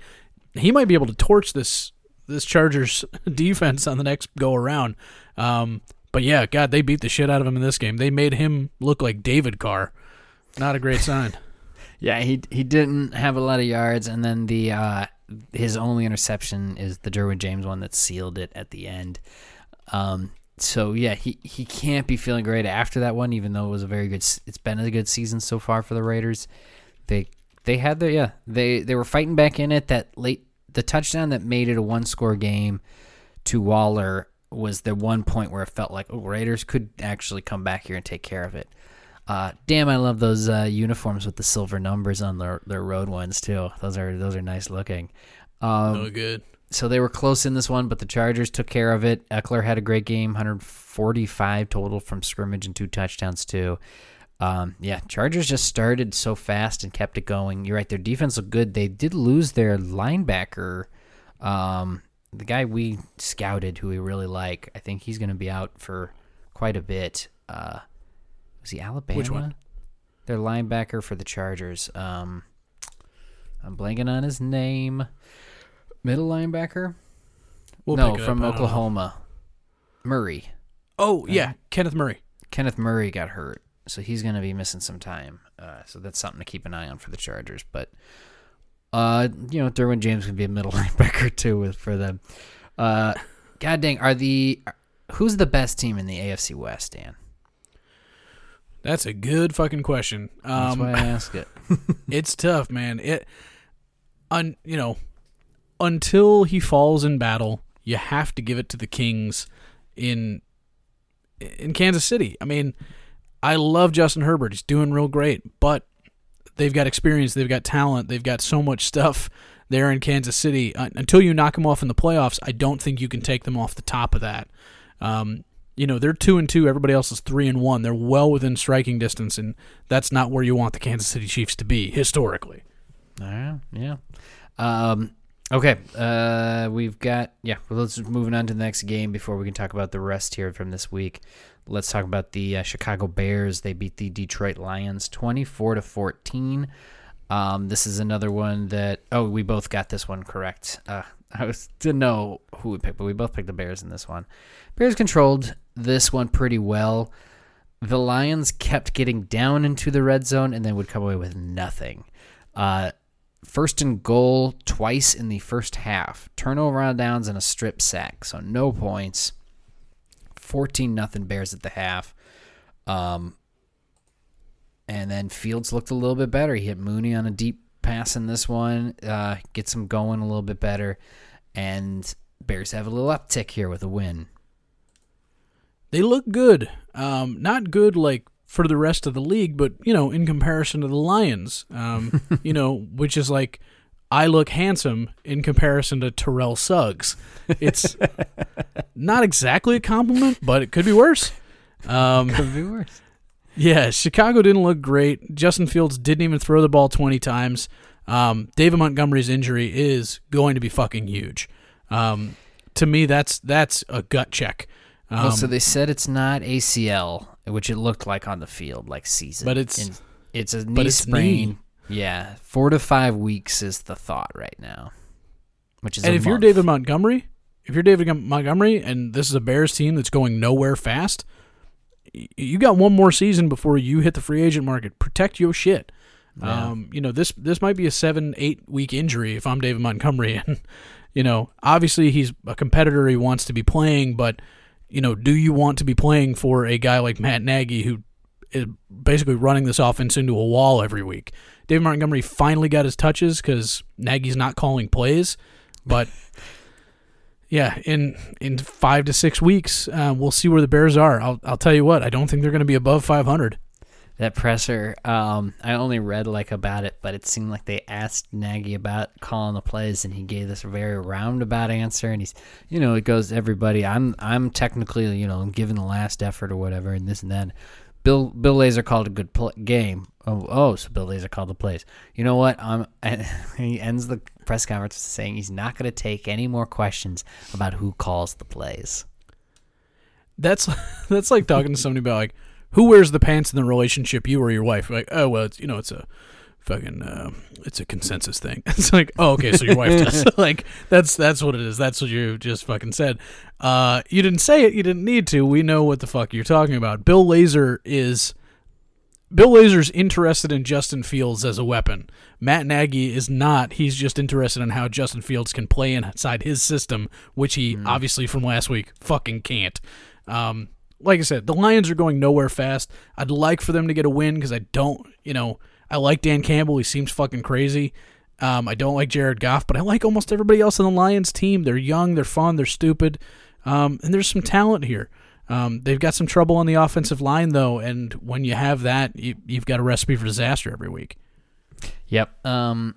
he might be able to torch this this Chargers <laughs> defense on the next go around. Um, but yeah, God, they beat the shit out of him in this game. They made him look like David Carr. Not a great sign. <laughs> yeah. He he didn't have a lot of yards, and then the uh, his only interception is the Derwin James one that sealed it at the end. Um, so yeah, he he can't be feeling great after that one, even though it was a very good. It's been a good season so far for the Raiders. They they had their yeah they they were fighting back in it. That late the touchdown that made it a one score game to Waller was the one point where it felt like oh Raiders could actually come back here and take care of it. Uh, damn, I love those uh, uniforms with the silver numbers on their their road ones too. Those are those are nice looking. Um, No good. So they were close in this one, but the Chargers took care of it. Ekeler had a great game, 145 total from scrimmage and two touchdowns too. Um, yeah, Chargers just started so fast and kept it going. You're right, their defense looked good. They did lose their linebacker, um, the guy we scouted, who we really like. I think he's going to be out for quite a bit. Uh, was he Alabama? Which one? Their linebacker for the Chargers. Um, I'm blanking on his name. Middle linebacker? We'll no, from up. I don't know. Oklahoma. Murray. Oh yeah, Kenneth Murray. Kenneth Murray got hurt, so he's going to be missing some time. Uh, so that's something to keep an eye on for the Chargers. But uh, you know, Derwin James can be a middle <laughs> linebacker too with for them. Uh, God dang, are the who's the best team in the AFC West, Dan? That's a good fucking question. That's Um, why I ask it. <laughs> it's tough, man. It, un, you know, until he falls in battle, you have to give it to the Kings in in Kansas City. I mean, I love Justin Herbert. He's doing real great, but they've got experience, they've got talent, they've got so much stuff there in Kansas City. Uh, until you knock them off in the playoffs, I don't think you can take them off the top of that. Um, you know, they're two and two. Everybody else is three and one. They're well within striking distance, and that's not where you want the Kansas City Chiefs to be historically. All right, yeah. Um, okay, uh, we've got yeah. Well, let's moving on to the next game before we can talk about the rest here from this week. Let's talk about the uh, Chicago Bears. They beat the Detroit Lions twenty four to fourteen. Um, this is another one that oh we both got this one correct. Uh, I was didn't know who we picked, but we both picked the Bears in this one. Bears controlled this one pretty well. The Lions kept getting down into the red zone and then would come away with nothing. Uh, first and goal twice in the first half, turnover on downs and a strip sack, so no points. Fourteen nothing Bears at the half. Um, and then Fields looked a little bit better. He hit Mooney on a deep pass in this one, uh, gets him going a little bit better, and Bears have a little uptick here with a win. They look good. Um, not good like for the rest of the league, but you know, in comparison to the Lions, um, <laughs> you know, which is like I look handsome in comparison to Terrell Suggs. It's <laughs> not exactly a compliment, but it could be worse. Um, Could be worse. Yeah, Chicago didn't look great. Justin Fields didn't even throw the ball 20 times. Um, David Montgomery's injury is going to be fucking huge. Um, to me, that's that's a gut check. Um, well, so they said it's not ACL, which it looked like on the field, like season. But it's- And it's a knee it's sprain. knee. Yeah, four to five weeks is the thought right now. Which is and if you're. David Montgomery, if you're David Montgomery, and this is a Bears team that's going nowhere fast, you got one more season before you hit the free agent market. Protect your shit. Yeah. Um, you know this this might be a seven eight week injury if I'm David Montgomery, <laughs> and you know obviously he's a competitor. He wants to be playing, but you know, do you want to be playing for a guy like Matt Nagy who is basically running this offense into a wall every week? David Montgomery finally got his touches because Nagy's not calling plays, but <laughs> yeah, in in five to six weeks, uh, we'll see where the Bears are. I'll I'll tell you what, I don't think they're going to be above 500. That presser, um, I only read like about it, but it seemed like they asked Nagy about calling the plays, and he gave this very roundabout answer. And he's, you know, it goes everybody. I'm, I'm technically, you know, giving the last effort or whatever, and this and that. Bill, Bill Lazor called a good game. Oh, oh, so Bill Lazor called the plays. You know what? Um, <laughs> he ends the press conference saying he's not going to take any more questions about who calls the plays. That's <laughs> that's like talking to somebody about like who wears the pants in the relationship, you or your wife. Like, oh well, it's you know, it's a fucking uh, it's a consensus thing. <laughs> It's like, oh okay, so your wife does. <laughs> <laughs> like that's that's what it is. That's what you just fucking said. Uh, you didn't say it. You didn't need to. We know what the fuck you're talking about. Bill Lazor is. Bill Lazor's interested in Justin Fields as a weapon. Matt Nagy is not. He's just interested in how Justin Fields can play inside his system, which he obviously from last week fucking can't. Um, like I said, the Lions are going nowhere fast. I'd like for them to get a win because I don't, you know, I like Dan Campbell. He seems fucking crazy. Um, I don't like Jared Goff, but I like almost everybody else on the Lions team. They're young, they're fun, they're stupid, um, and there's some talent here. Um, they've got some trouble on the offensive line though, and when you have that, you, you've got a recipe for disaster every week. Yep. Um,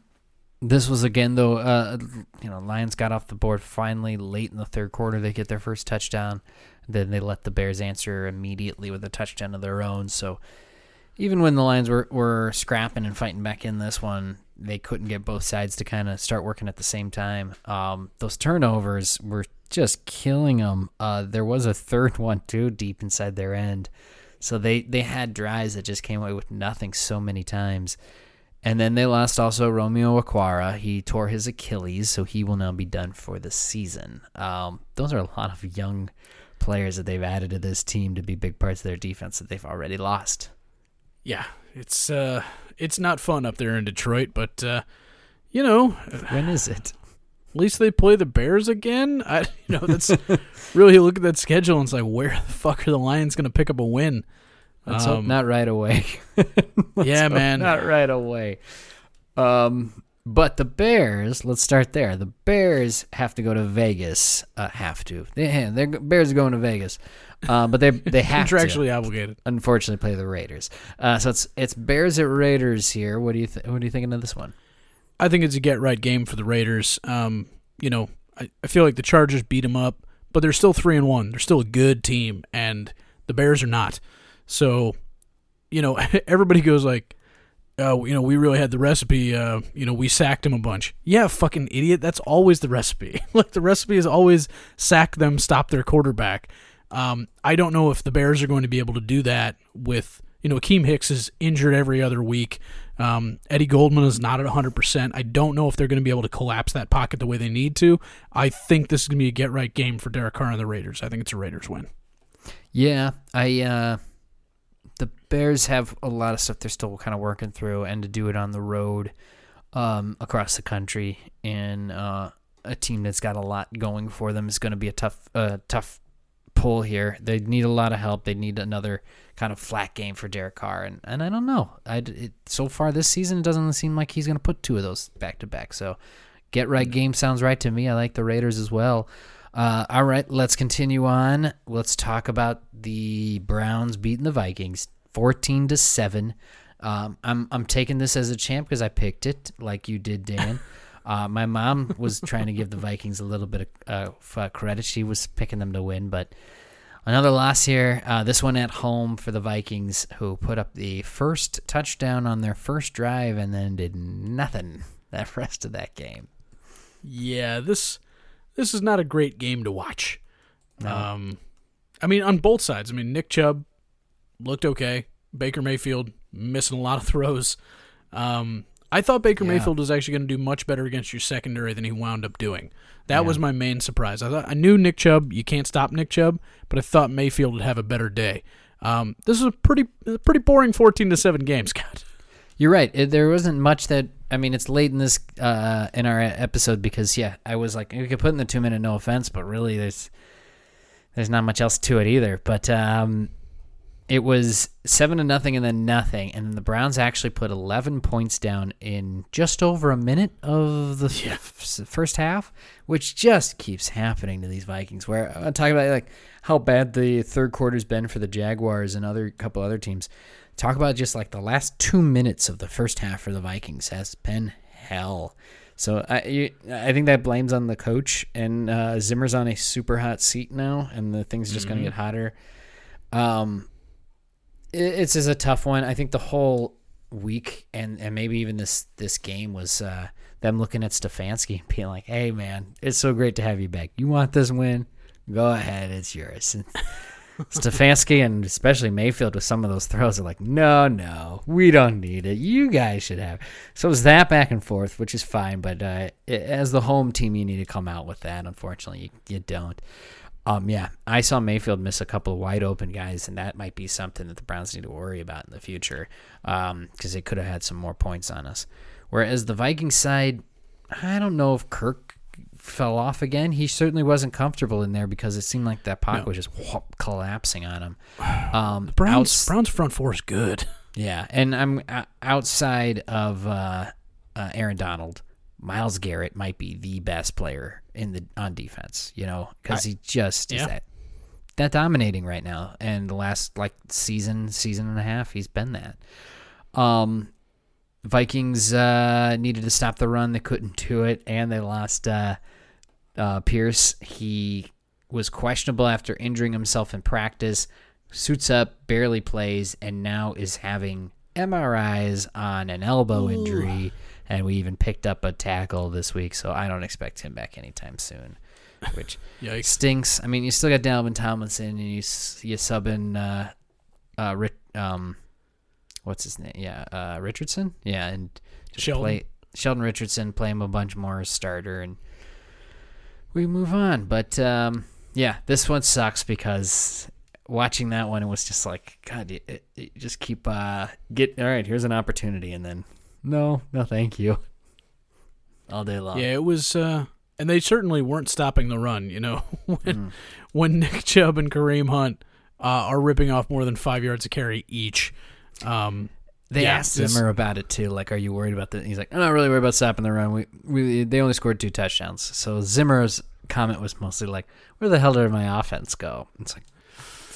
this was again though. Uh, you know, Lions got off the board finally late in the third quarter. They get their first touchdown. Then they let the Bears answer immediately with a touchdown of their own. So even when the Lions were were scrapping and fighting back in this one, they couldn't get both sides to kind of start working at the same time. Um, those turnovers were just killing them. Uh, there was a third one too, deep inside their end. So they they had drives that just came away with nothing so many times. And then they lost also Romeo Okwara. He tore his Achilles, so he will now be done for the season. Um, those are a lot of young players that they've added to this team to be big parts of their defense that they've already lost. Yeah, it's uh, it's not fun up there in Detroit, but uh, you know, When is it? At least they play the Bears again. I, <laughs> you know, that's really look at that schedule and it's like, where the fuck are the Lions going to pick up a win? Let's hope Um, not right away. <laughs> Yeah, man. Not right away. Um, but the Bears, let's start there. The Bears have to go to Vegas. Uh, have to. They, they're Bears are going to Vegas. Uh, but they <laughs> they have to. Obligated. unfortunately play the Raiders. Uh, so it's it's Bears at Raiders here. What do you th- what are you thinking of this one? I think it's a get right game for the Raiders. Um, you know, I, I feel like the Chargers beat them up, but they're still three and one. They're still a good team, and the Bears are not. So, you know, <laughs> everybody goes like, uh, you know, we really had the recipe. Uh, you know, we sacked him a bunch. Yeah, fucking idiot. That's always the recipe. <laughs> like the recipe is always sack them, stop their quarterback. Um, I don't know if the Bears are going to be able to do that with, you know, Akiem Hicks is injured every other week. Um, Eddie Goldman is not at 100%. I don't know if they're going to be able to collapse that pocket the way they need to. I think this is going to be a get right game for Derek Carr and the Raiders. I think it's a Raiders win. Yeah, I uh Bears have a lot of stuff they're still kind of working through and to do it on the road um across the country and uh a team that's got a lot going for them is going to be a tough uh tough pull here. They need a lot of help. They need another kind of flat game for Derek Carr and and I don't know. I it, so far this season it doesn't seem like he's going to put two of those back to back. So get right game sounds right to me. I like the Raiders as well. Uh, all right, let's continue on. Let's talk about the Browns beating the Vikings, fourteen to seven. Um, I'm I'm taking this as a champ because I picked it, like you did, Dan. <laughs> Uh, my mom was trying to give the Vikings a little bit of uh, credit. She was picking them to win, but another loss here. Uh, this one at home for the Vikings, who put up the first touchdown on their first drive and then did nothing <laughs> that rest of that game. Yeah, this this is not a great game to watch. Um, I mean, on both sides. I mean, Nick Chubb looked okay. Baker Mayfield missing a lot of throws. Um, I thought Baker Yeah. Mayfield was actually going to do much better against your secondary than he wound up doing. That was my main surprise. I thought I knew Nick Chubb. You can't stop Nick Chubb, but I thought Mayfield would have a better day. Um, this is a pretty pretty boring fourteen to seven game, <laughs> Scott. You're right. It, there wasn't much that I mean. It's late in this uh, in our episode because yeah, I was like, we could put in the two minute no offense, but really there's there's not much else to it either. But um, it was seven to nothing and then nothing, and then the Browns actually put 11 points down in just over a minute of the f- first half, which just keeps happening to these Vikings. Where I'm talking about like how bad the third quarter's been for the Jaguars and other couple other teams. Talk about just like the last two minutes of the first half for the Vikings has been hell. So I you, I think that blames on the coach and uh, Zimmer's on a super hot seat now, and the thing's just going to get hotter. Um, it's just a tough one. I think the whole week and and maybe even this this game was uh, them looking at Stefanski and being like, "Hey man, it's so great to have you back. You want this win? Go ahead, it's yours." And <laughs> Stefanski and especially Mayfield with some of those throws are like, "No, no, we don't need it. You guys should have." So it was that back and forth, which is fine. But uh, i- as the home team, you need to come out with that. Unfortunately, you, you don't. Um, yeah, I saw Mayfield miss a couple of wide open guys, and that might be something that the Browns need to worry about in the future because they could have had some more points on us. Whereas the Vikings side, I don't know if Kirk fell off again. He certainly wasn't comfortable in there because it seemed like that pocket was just whoop, collapsing on him. <sighs> Um, Browns outs- Browns front four is good. yeah, and I'm uh, outside of uh, uh, Aaron Donald. Myles Garrett might be the best player in the on defense. You know, because he just is that that dominating right now. And the last like season, season and a half, he's been that. Um, Vikings uh, needed to stop the run. They couldn't do it, and they lost uh, uh, Pierce. He was questionable after injuring himself in practice. Suits up, barely plays, and now is having MRIs on an elbow injury. And we even picked up a tackle this week, so I don't expect him back anytime soon. Which <laughs> stinks. I mean, you still got Dalvin Tomlinson, and you you sub in uh, uh, um, what's his name? Yeah, uh, Richardson. Yeah, and just Sheldon. play Sheldon Richardson. Play him a bunch more as starter, and we move on. But um, yeah, this one sucks because watching that one, it was just like God. You, it, you just keep uh, get all right. Here's an opportunity, and then no, no, thank you. All day long. Yeah, it was, uh, and they certainly weren't stopping the run. You know, <laughs> when Mm. when Nick Chubb and Kareem Hunt uh, are ripping off more than five yards a carry each. Um, They Yeah, asked this- Zimmer about it too. Like, are you worried about that? He's like, I'm not really worried about stopping the run. We, we they only scored two touchdowns. So Zimmer's comment was mostly like, where the hell did my offense go? It's like,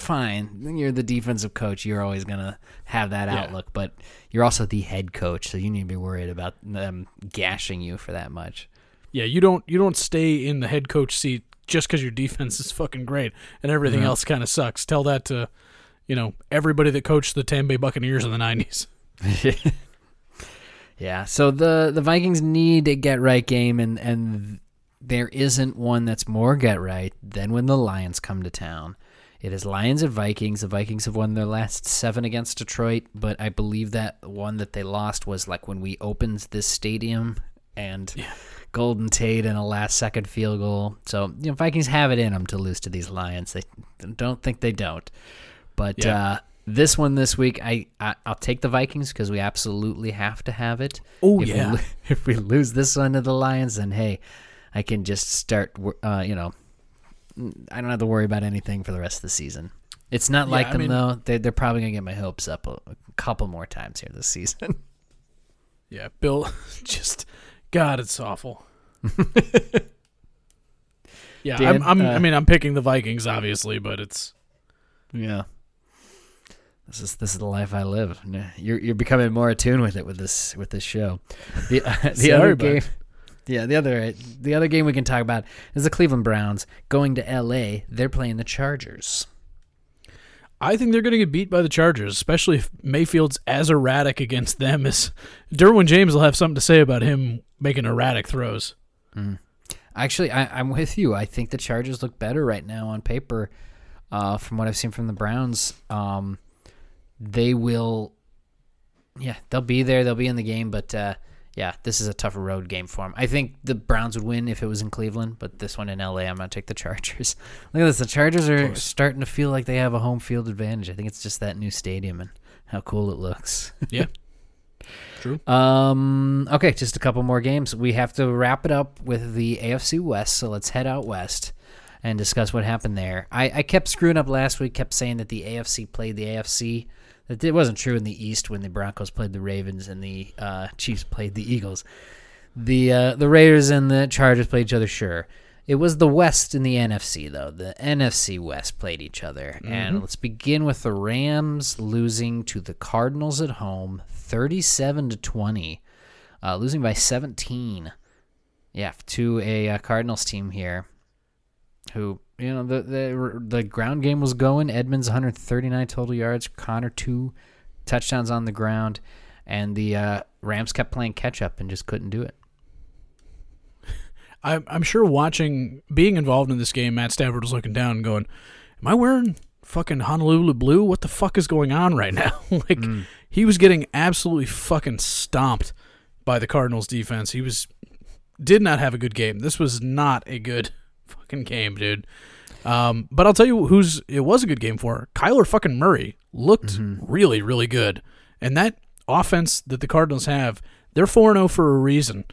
fine, you're the defensive coach. You're always gonna have that Yeah. outlook, but you're also the head coach, so you need to be worried about them gashing you for that much. yeah, you don't you don't stay in the head coach seat just because your defense is fucking great and everything uh-huh. else kind of sucks. Tell that to, you know, everybody that coached the Tampa Bay Buccaneers in the '90s. <laughs> Yeah, so the the Vikings need a get right game, and and there isn't one that's more get right than when the Lions come to town. It is Lions and Vikings. The Vikings have won their last seven against Detroit, but I believe that one that they lost was like when we opened this stadium and Golden Tate in a last second field goal. So, you know, Vikings have it in them to lose to these Lions. They don't think they don't. But Yeah. uh, this one this week, I, I I'll take the Vikings because we absolutely have to have it. Oh, if yeah. We, <laughs> if we lose this one to the Lions, then hey, I can just start. Uh, you know, I don't have to worry about anything for the rest of the season. It's not like I them mean- though. They, they're probably gonna get my hopes up a, a couple more times here this season. <laughs> Yeah, Bill, <laughs> just God, it's awful. <laughs> yeah, Dan, I'm, I'm, I uh, mean, I'm picking the Vikings, obviously, but it's yeah. This is this is the life I live. You're you're becoming more attuned with it with this with this show. The the Sorry, other game, yeah, the other the other game we can talk about is the Cleveland Browns going to L.A. They're playing the Chargers. I think they're going to get beat by the Chargers, especially if Mayfield's as erratic against them as Derwin James will have something to say about him making erratic throws. Actually, I, I'm with you. I think the Chargers look better right now on paper, uh, from what I've seen from the Browns. Um, they will, yeah, they'll be there. They'll be in the game, but uh, yeah, this is a tougher road game for him. I think the Browns would win if it was in Cleveland, but this one in LA, I'm gonna take the Chargers. <laughs> Look at this. The Chargers are starting to feel like they have a home field advantage. I think it's just that new stadium and how cool it looks. <laughs> Yeah, true. Um. Okay, just a couple more games. We have to wrap it up with the AFC West. So let's head out west and discuss what happened there. I, I kept screwing up last week. Kept saying that the AFC played the AFC. That it wasn't true in the East when the Broncos played the Ravens and the uh, Chiefs played the Eagles. The uh, the Raiders and the Chargers played each other. Sure, it was the West and the NFC though. The NFC West played each other, and let's begin with the Rams losing to the Cardinals at home, thirty-seven to twenty, uh, losing by seventeen. Yeah, to a uh, Cardinals team here, who you know the the the ground game was going. Edmonds 139 total yards, Conner two touchdowns on the ground, and the uh, Rams kept playing catch up and just couldn't do it. <laughs> I'm, I'm sure watching, being involved in this game, Matt Stafford was looking down and going, Am I wearing fucking Honolulu blue? What the fuck is going on right now? <laughs> like, he was getting absolutely fucking stomped by the Cardinals defense. He was, did not have a good game. This was not a good fucking game, dude. Um, but I'll tell you who's, it was a good game for. Kyler fucking Murray looked really, really good. And that offense that the Cardinals have, they're 4 0 for a reason.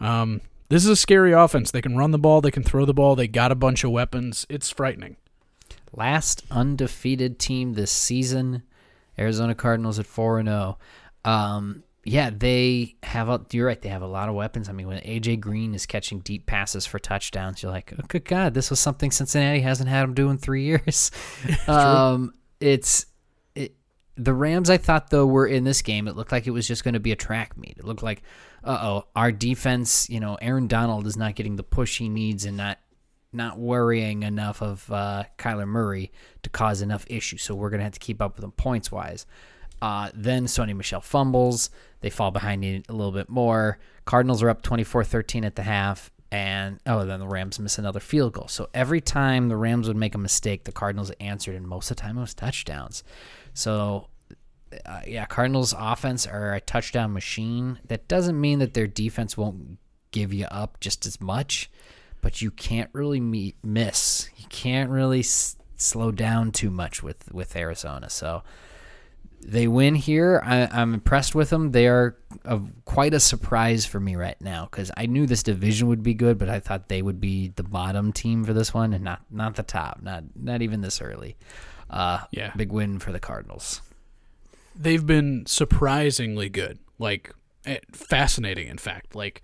Um, this is a scary offense. They can run the ball, they can throw the ball, they got a bunch of weapons. It's frightening. Last undefeated team this season, Arizona Cardinals at four and zero. Yeah, they have. A, you're right. They have a lot of weapons. I mean, when AJ Green is catching deep passes for touchdowns, you're like, oh, good God, this was something Cincinnati hasn't had him do in three <laughs> years. <laughs> um, it's it, the Rams. I thought though were in this game. It looked like it was just going to be a track meet. It looked like, uh oh, our defense. You know, Aaron Donald is not getting the push he needs and not not worrying enough of uh, Kyler Murray to cause enough issues. So we're going to have to keep up with them points wise. Uh, then Sony Michel fumbles. They fall behind a little bit more. Cardinals are up 24 13 at the half. And oh, then the Rams miss another field goal. So every time the Rams would make a mistake, the Cardinals answered, and most of the time it was touchdowns. So uh, yeah, Cardinals offense are a touchdown machine. That doesn't mean that their defense won't give you up just as much, but you can't really me- miss. You can't really s- slow down too much with with Arizona. So they win here. I, I'm impressed with them. They are a, quite a surprise for me right now because I knew this division would be good, but I thought they would be the bottom team for this one and not not the top. Not not even this early. Uh, Yeah. big win for the Cardinals. They've been surprisingly good. Like, eh, fascinating, in fact. Like,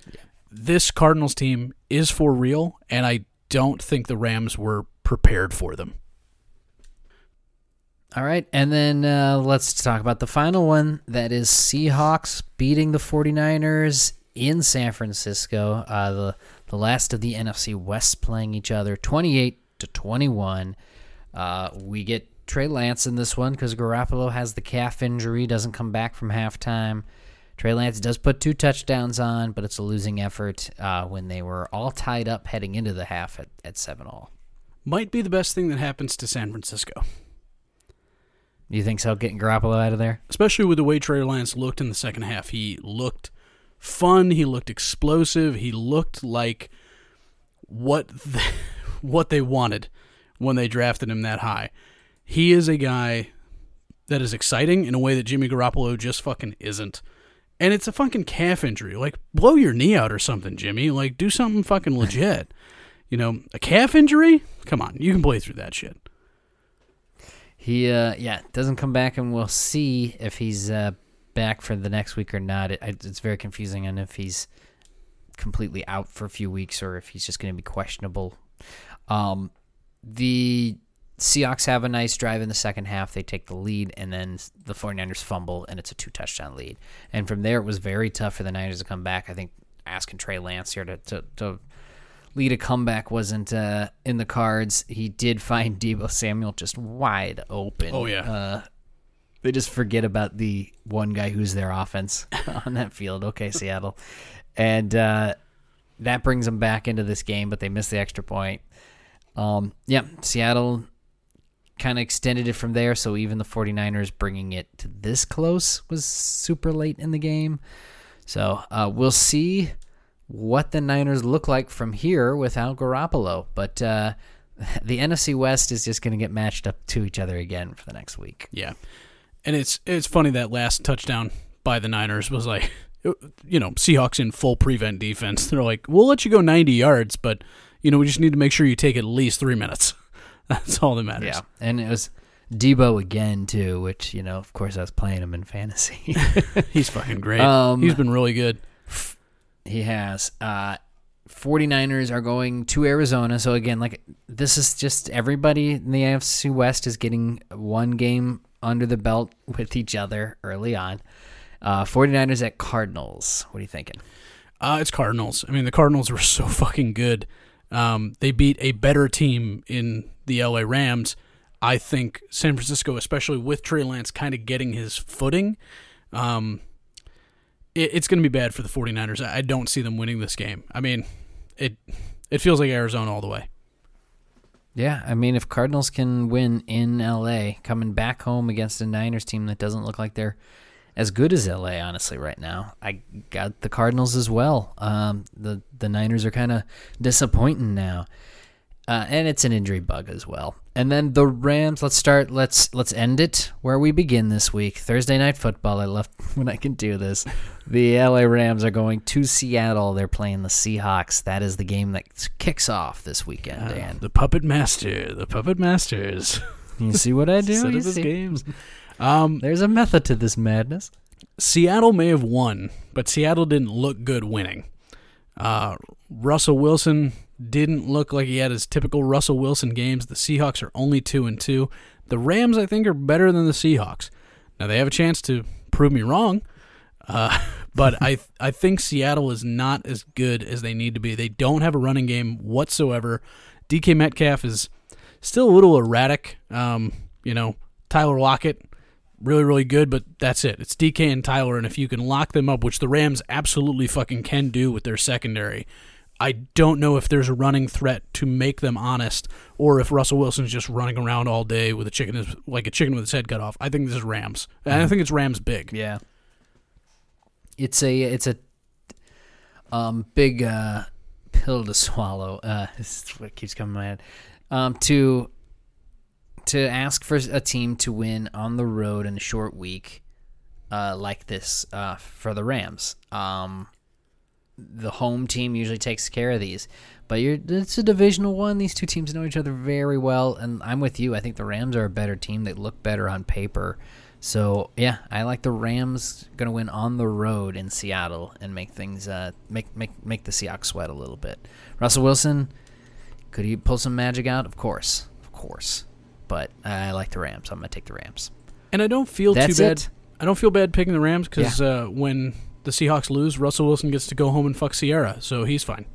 this Cardinals team is for real, and I don't think the Rams were prepared for them. All right, and then uh, let's talk about the final one. That is Seahawks beating the 49ers in San Francisco. Uh, the the last of the NFC West playing each other, 28 to 21. Uh, we get Trey Lance in this one because Garoppolo has the calf injury, doesn't come back from halftime. Trey Lance does put two touchdowns on, but it's a losing effort uh, when they were all tied up heading into the half at, at 7 all. might be the best thing that happens to San Francisco. You think so? Getting Garoppolo out of there? especially with the way Trey Lance looked in the second half. He looked fun. He looked explosive. He looked like what the, <laughs> what they wanted when they drafted him that high. He is a guy that is exciting in a way that Jimmy Garoppolo just fucking isn't. And it's a fucking calf injury. Like blow your knee out or something, Jimmy. Like do something fucking legit. You know, a calf injury? Come on, you can play through that shit. He, uh, yeah, doesn't come back, and we'll see if he's uh, back for the next week or not. It, it's very confusing on if he's completely out for a few weeks or if he's just going to be questionable. Um, the Seahawks have a nice drive in the second half. They take the lead, and then the 49ers fumble, and it's a two touchdown lead. And from there, it was very tough for the Niners to come back. I think asking Trey Lance here to, to, to lead a comeback wasn't uh, in the cards. He did find <laughs> Deebo Samuel just wide open. Oh, yeah. Uh, they just forget about the one guy who's their offense <laughs> on that field. Okay, Seattle, and uh, that brings them back into this game, but they miss the extra point. Um, yeah, Seattle kind of extended it from there. So even the 49ers bringing it to this close was super late in the game. So uh, we'll see what the Niners look like from here without Garoppolo. But uh, <laughs> the NFC West is just going to get matched up to each other again for the next week. Yeah, and it's it's funny that last touchdown by the Niners was like, <laughs> you know, Seahawks in full prevent defense. <laughs> They're like, we'll let you go 90 yards, but you know, we just need to make sure you take at least three minutes. That's all that matters. Yeah, and it was Deebo again too, which you know, of course, I was playing him in fantasy. He's fucking great. Um, He's been really good. He has. Uh, 49ers are going to Arizona. So, again, like, this is just everybody in the AFC West is getting one game under the belt with each other early on. Uh, 49ers at Cardinals. What are you thinking? Uh, it's Cardinals. I mean, the Cardinals <laughs> were so fucking good. Um, they beat a better team in the LA Rams. I think San Francisco, especially with Trey Lance kind of getting his footing, um, it, it's going to be bad for the 49ers. I, don't see them winning this game. I mean, it it feels like Arizona all the way. Yeah, I mean, if Cardinals can win in LA, coming back home against a Niners team that doesn't look like they're as good as LA, honestly, right now, I got the Cardinals as well. Um, the the Niners are kind of disappointing now, uh, and it's an injury bug as well. And then the Rams. Let's start. Let's let's end it where we begin this week. Thursday night football. I love <laughs> when I can do this. The LA Rams are going to Seattle. They're playing the Seahawks. That is the game that kicks off this weekend. Dan, The Puppet Master, the Puppet Masters. <laughs> you see what I do? Set You see? games. Um, There's a method to this madness. Seattle may have won, but Seattle didn't look good winning. Uh, Russell Wilson didn't look like he had his typical Russell Wilson games. The Seahawks are only two and two. The Rams, I think, are better than the Seahawks. Now they have a chance to prove me wrong, uh, <laughs> but I I think Seattle is not as good as they need to be. They don't have a running game whatsoever. DK Metcalf is still a little erratic. Um, you know, Tyler Lockett really, really good, but that's it. It's DK and Tyler, and if you can lock them up, which the Rams absolutely fucking can do with their secondary, I don't know if there's a running threat to make them honest, or if Russell Wilson's just running around all day with a chicken, like a chicken with its head cut off. I think this is Rams, and I think it's Rams big. Yeah. It's a it's a um big uh pill to swallow. Uh <laughs> this is what keeps coming to my head. Um to to ask for a team to win on the road in a short week uh like this uh for the Rams. Um the home team usually takes care of these. But you're it's a divisional one. These two teams know each other very well, and I'm with you. I think the Rams are a better team. They look better on paper. So yeah, I like the Rams going to win on the road in Seattle and make things uh, make make make the Seahawks sweat a little bit. Russell Wilson, could he pull some magic out? Of course, of course. But I like the Rams. I'm going to take the Rams. And I don't feel That's too bad. it. I don't feel bad picking the Rams because uh, when the Seahawks lose, Russell Wilson gets to go home and fuck Ciara, so he's fine.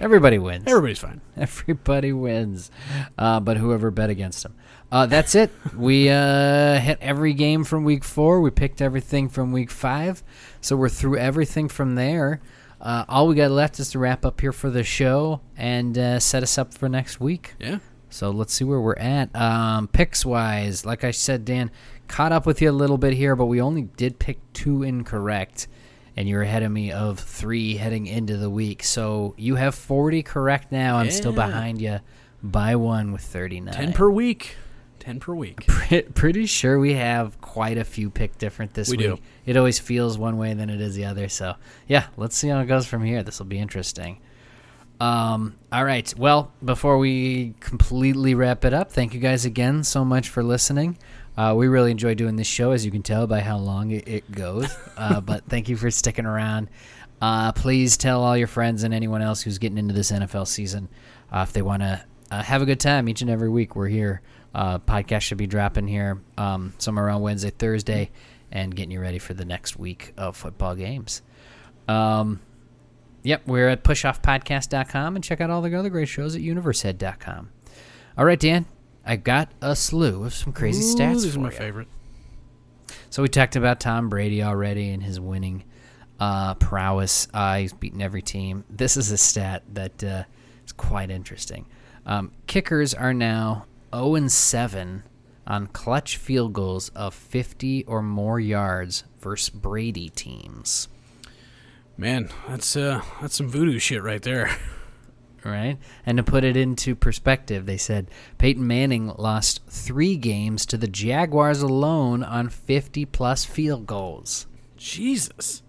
Everybody wins. Everybody's fine. Everybody wins, uh, but whoever bet against him. Uh, that's it. we uh, hit every game from week four. We picked everything from week five, so we're through everything from there. uh, all we got left is to wrap up here for the show and uh, set us up for next week. Yeah. So let's see where we're at. Um, picks wise, like I said, Dan, caught up with you a little bit here, but we only did pick two incorrect, and you're ahead of me of three heading into the week. So you have 40 correct now. I'm still behind you by one with 39. 10 per week. 10 per week. <laughs> Pretty sure we have quite a few pick different this We week. do. It always feels one way than it is the other. So yeah, let's see how it goes from here. This will be interesting. Um, all right. Well, before we completely wrap it up, thank you guys again so much for listening. Uh, we really enjoy doing this show, as you can tell by how long it, it goes. Uh, <laughs> but thank you for sticking around. Uh, please tell all your friends and anyone else who's getting into this NFL season uh, if they want to uh, have a good time each and every week. We're here. Uh, podcast should be dropping here um, somewhere around Wednesday, Thursday, and getting you ready for the next week of football games. Um, Yep, we're at pushoffpodcast.com and check out all the other great shows at universehead.com. All right, Dan, I got a slew of some crazy Ooh, stats These for are my you. favorite. So we talked about Tom Brady already and his winning uh, prowess. Uh, he's beaten every team. This is a stat that uh, is quite interesting. Um, kickers are now 0 and 7 on clutch field goals of 50 or more yards versus Brady teams. Man, that's uh that's some voodoo shit right there. <laughs> right? And to put it into perspective, they said Peyton Manning lost three games to the Jaguars alone on 50 plus field goals. Jesus.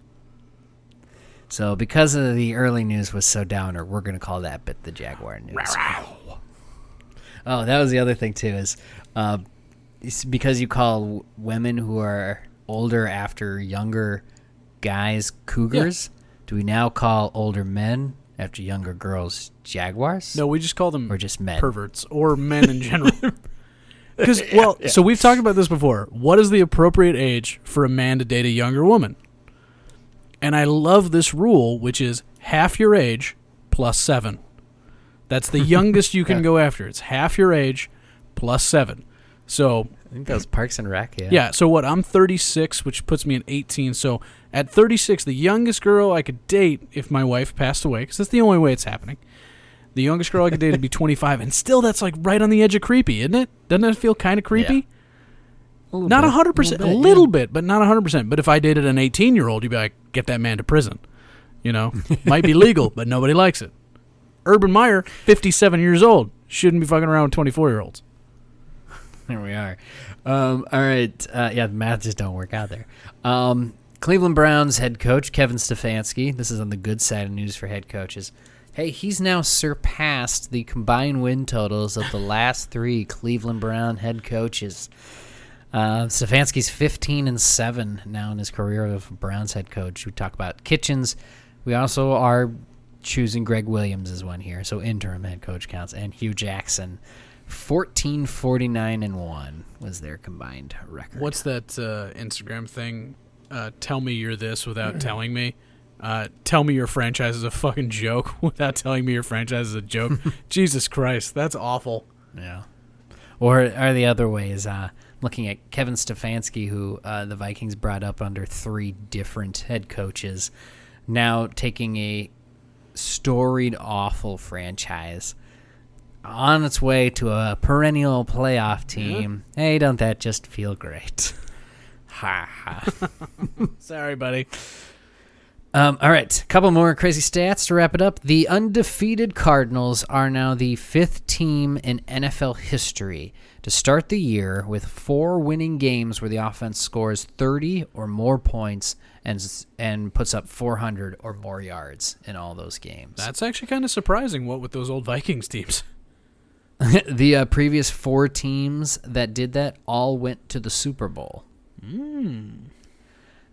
So, because of the early news was so downer, we're going to call that bit the Jaguar news. Oh, that was the other thing too is uh, because you call women who are older after younger guys cougars. Do we now call older men after younger girls jaguars? No, we just call them Or just men? perverts or men in general. <laughs> Because well, so we've talked about this before. What is the appropriate age for a man to date a younger woman? And I love this rule, which is half your age plus seven. That's the <laughs> youngest you can go after. It's half your age plus seven. So I think that was Parks and Rec. Yeah. yeah, so what? I'm 36, which puts me at 18. So at 36, the youngest girl I could date if my wife passed away, because that's the only way it's happening. The youngest girl I could date would be <laughs> 25, and still that's like right on the edge of creepy, isn't it? Doesn't that feel kind of creepy? Not a hundred percent, a little bit, but not hundred percent. But if I dated an 18 year old, you'd be like, get that man to prison. You know, <laughs> might be legal, but nobody likes it. Urban Meyer, 57 years old, shouldn't be fucking around with 24 year olds. There we are. Um, all right. Uh, yeah, the math just don't work out there. Um, Cleveland Browns head coach Kevin Stefanski. This is on the good side of news for head coaches. Hey, he's now surpassed the combined win totals of the <laughs> last three Cleveland Brown head coaches. Uh, Stefanski's 15 and 7 now in his career of Browns head coach. We talk about Kitchens. We also are choosing Gregg Williams as one here, so interim head coach counts, and Hue Jackson. 14 49 and 1 was their combined record. What's that uh, Instagram thing? Uh, tell me you're this without telling me. Uh, tell me your franchise is a fucking joke <laughs> without telling me your franchise is a joke. <laughs> Jesus Christ, that's awful. Yeah. Or, or the other way is uh, looking at Kevin Stefanski, who uh, the Vikings brought up under three different head coaches, now taking a storied, awful franchise on its way to a perennial playoff team. Hey, don't that just feel great? <laughs> ha ha. <laughs> Sorry, buddy. Um, all right, a couple more crazy stats to wrap it up. The undefeated Cardinals are now the fifth team in NFL history to start the year with four winning games where the offense scores 30 or more points and and puts up 400 or more yards in all those games. That's actually kind of surprising. What with those old Vikings teams? <laughs> <laughs> the uh, previous four teams that did that all went to the Super Bowl.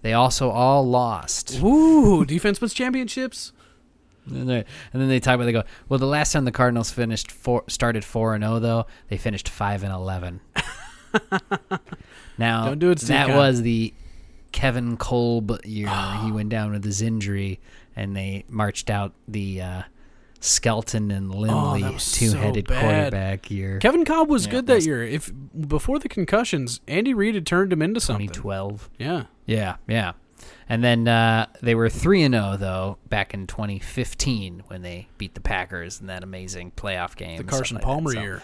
They also all lost. Ooh, defense wins championships. And, they- and then they talk about they go, well, the last time the Cardinals finished four, started four and zero though, they finished five and eleven. <laughs> now do it, that was the Kevin Kolb year. he <gasps> went down with his injury, and they marched out the uh, Skelton and Lindley Oh, was so two-headed quarterback year. Kevin Kolb was Yeah, good that was- year. If before the concussions, Andy Reid had turned him into something. 2012. Yeah. Yeah, yeah. And then uh, they were three and zero though back in 2015 when they beat the Packers in that amazing playoff game. The Carson like. Palmer So year.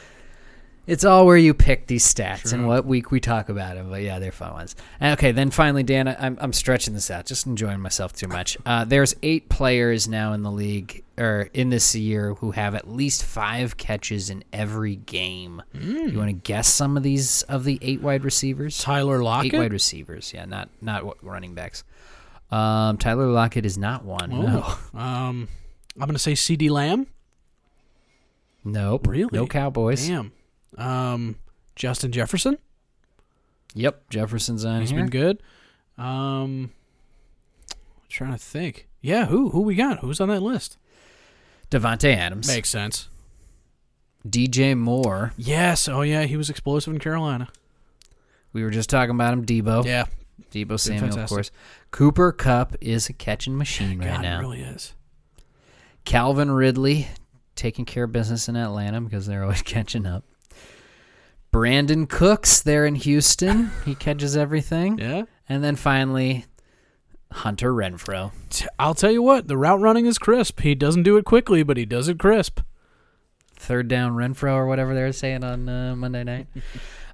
It's all where you pick these stats and what week we talk about them. But yeah, they're fun ones. And okay, then finally, Dan, I'm, I'm stretching this out, just enjoying myself too much. Uh, there's eight players now in the league or in this year who have at least five catches in every game. You want to guess some of these of the eight wide receivers? Tyler Lockett, Eight wide receivers, yeah, not not running backs. Um, Tyler Lockett is not one. No, um, I'm gonna say CeeDee Lamb. nope. Really? No Cowboys. Damn. Um, Justin Jefferson. Yep, Jefferson's on He's here. been good. Um, trying to think. Yeah, who who we got? Who's on that list? Davante Adams, Makes sense. DJ Moore. Yes. Oh yeah, he was explosive in Carolina. We were just talking about him. Deebo. Yeah. Deebo Samuel, of course. Cooper Kupp is a catching machine right now. it really is. Calvin Ridley taking care of business in Atlanta because they're always <laughs> catching up. Brandin Cooks there in Houston. he catches everything. Yeah. And then finally, Hunter Renfrow. I'll tell you what, the route running is crisp. He doesn't do it quickly, but he does it crisp. Third down Renfrow or whatever they were saying on uh, Monday night. <laughs>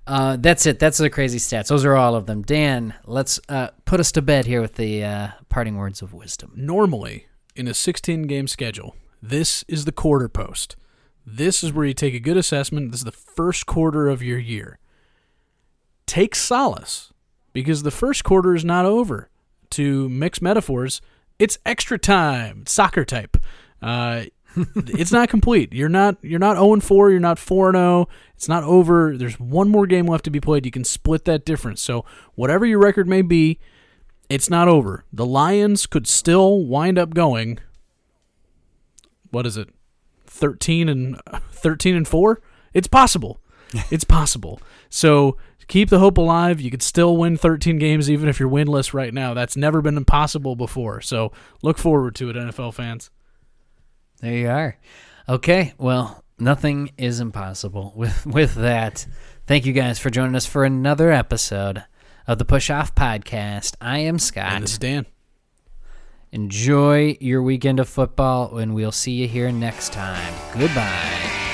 Uh, that's it. That's the crazy stats. Those are all of them. Dan, let's uh, put us to bed here with the uh, parting words of wisdom. Normally, in a 16 game schedule, this is the quarter post. This is where you take a good assessment. This is the first quarter of your year. Take solace because the first quarter is not over. To mix metaphors, it's extra time, soccer type. Uh, <laughs> it's not complete. You're not you're not 0 and 4, you're not 4 and 0. It's not over. There's one more game left to be played. You can split that difference. So, whatever your record may be, it's not over. The Lions could still wind up going what is it? 13 and 13 and 4? It's possible. <laughs> it's possible. So, keep the hope alive. You could still win 13 games even if you're winless right now. That's never been impossible before. So, look forward to it NFL fans. There you are. Okay, well, nothing is impossible <laughs> with with that. Thank you guys for joining us for another episode of the Push Off Podcast. I am Scott. And this is Dan. Enjoy your weekend of football, and we'll see you here next time. Goodbye.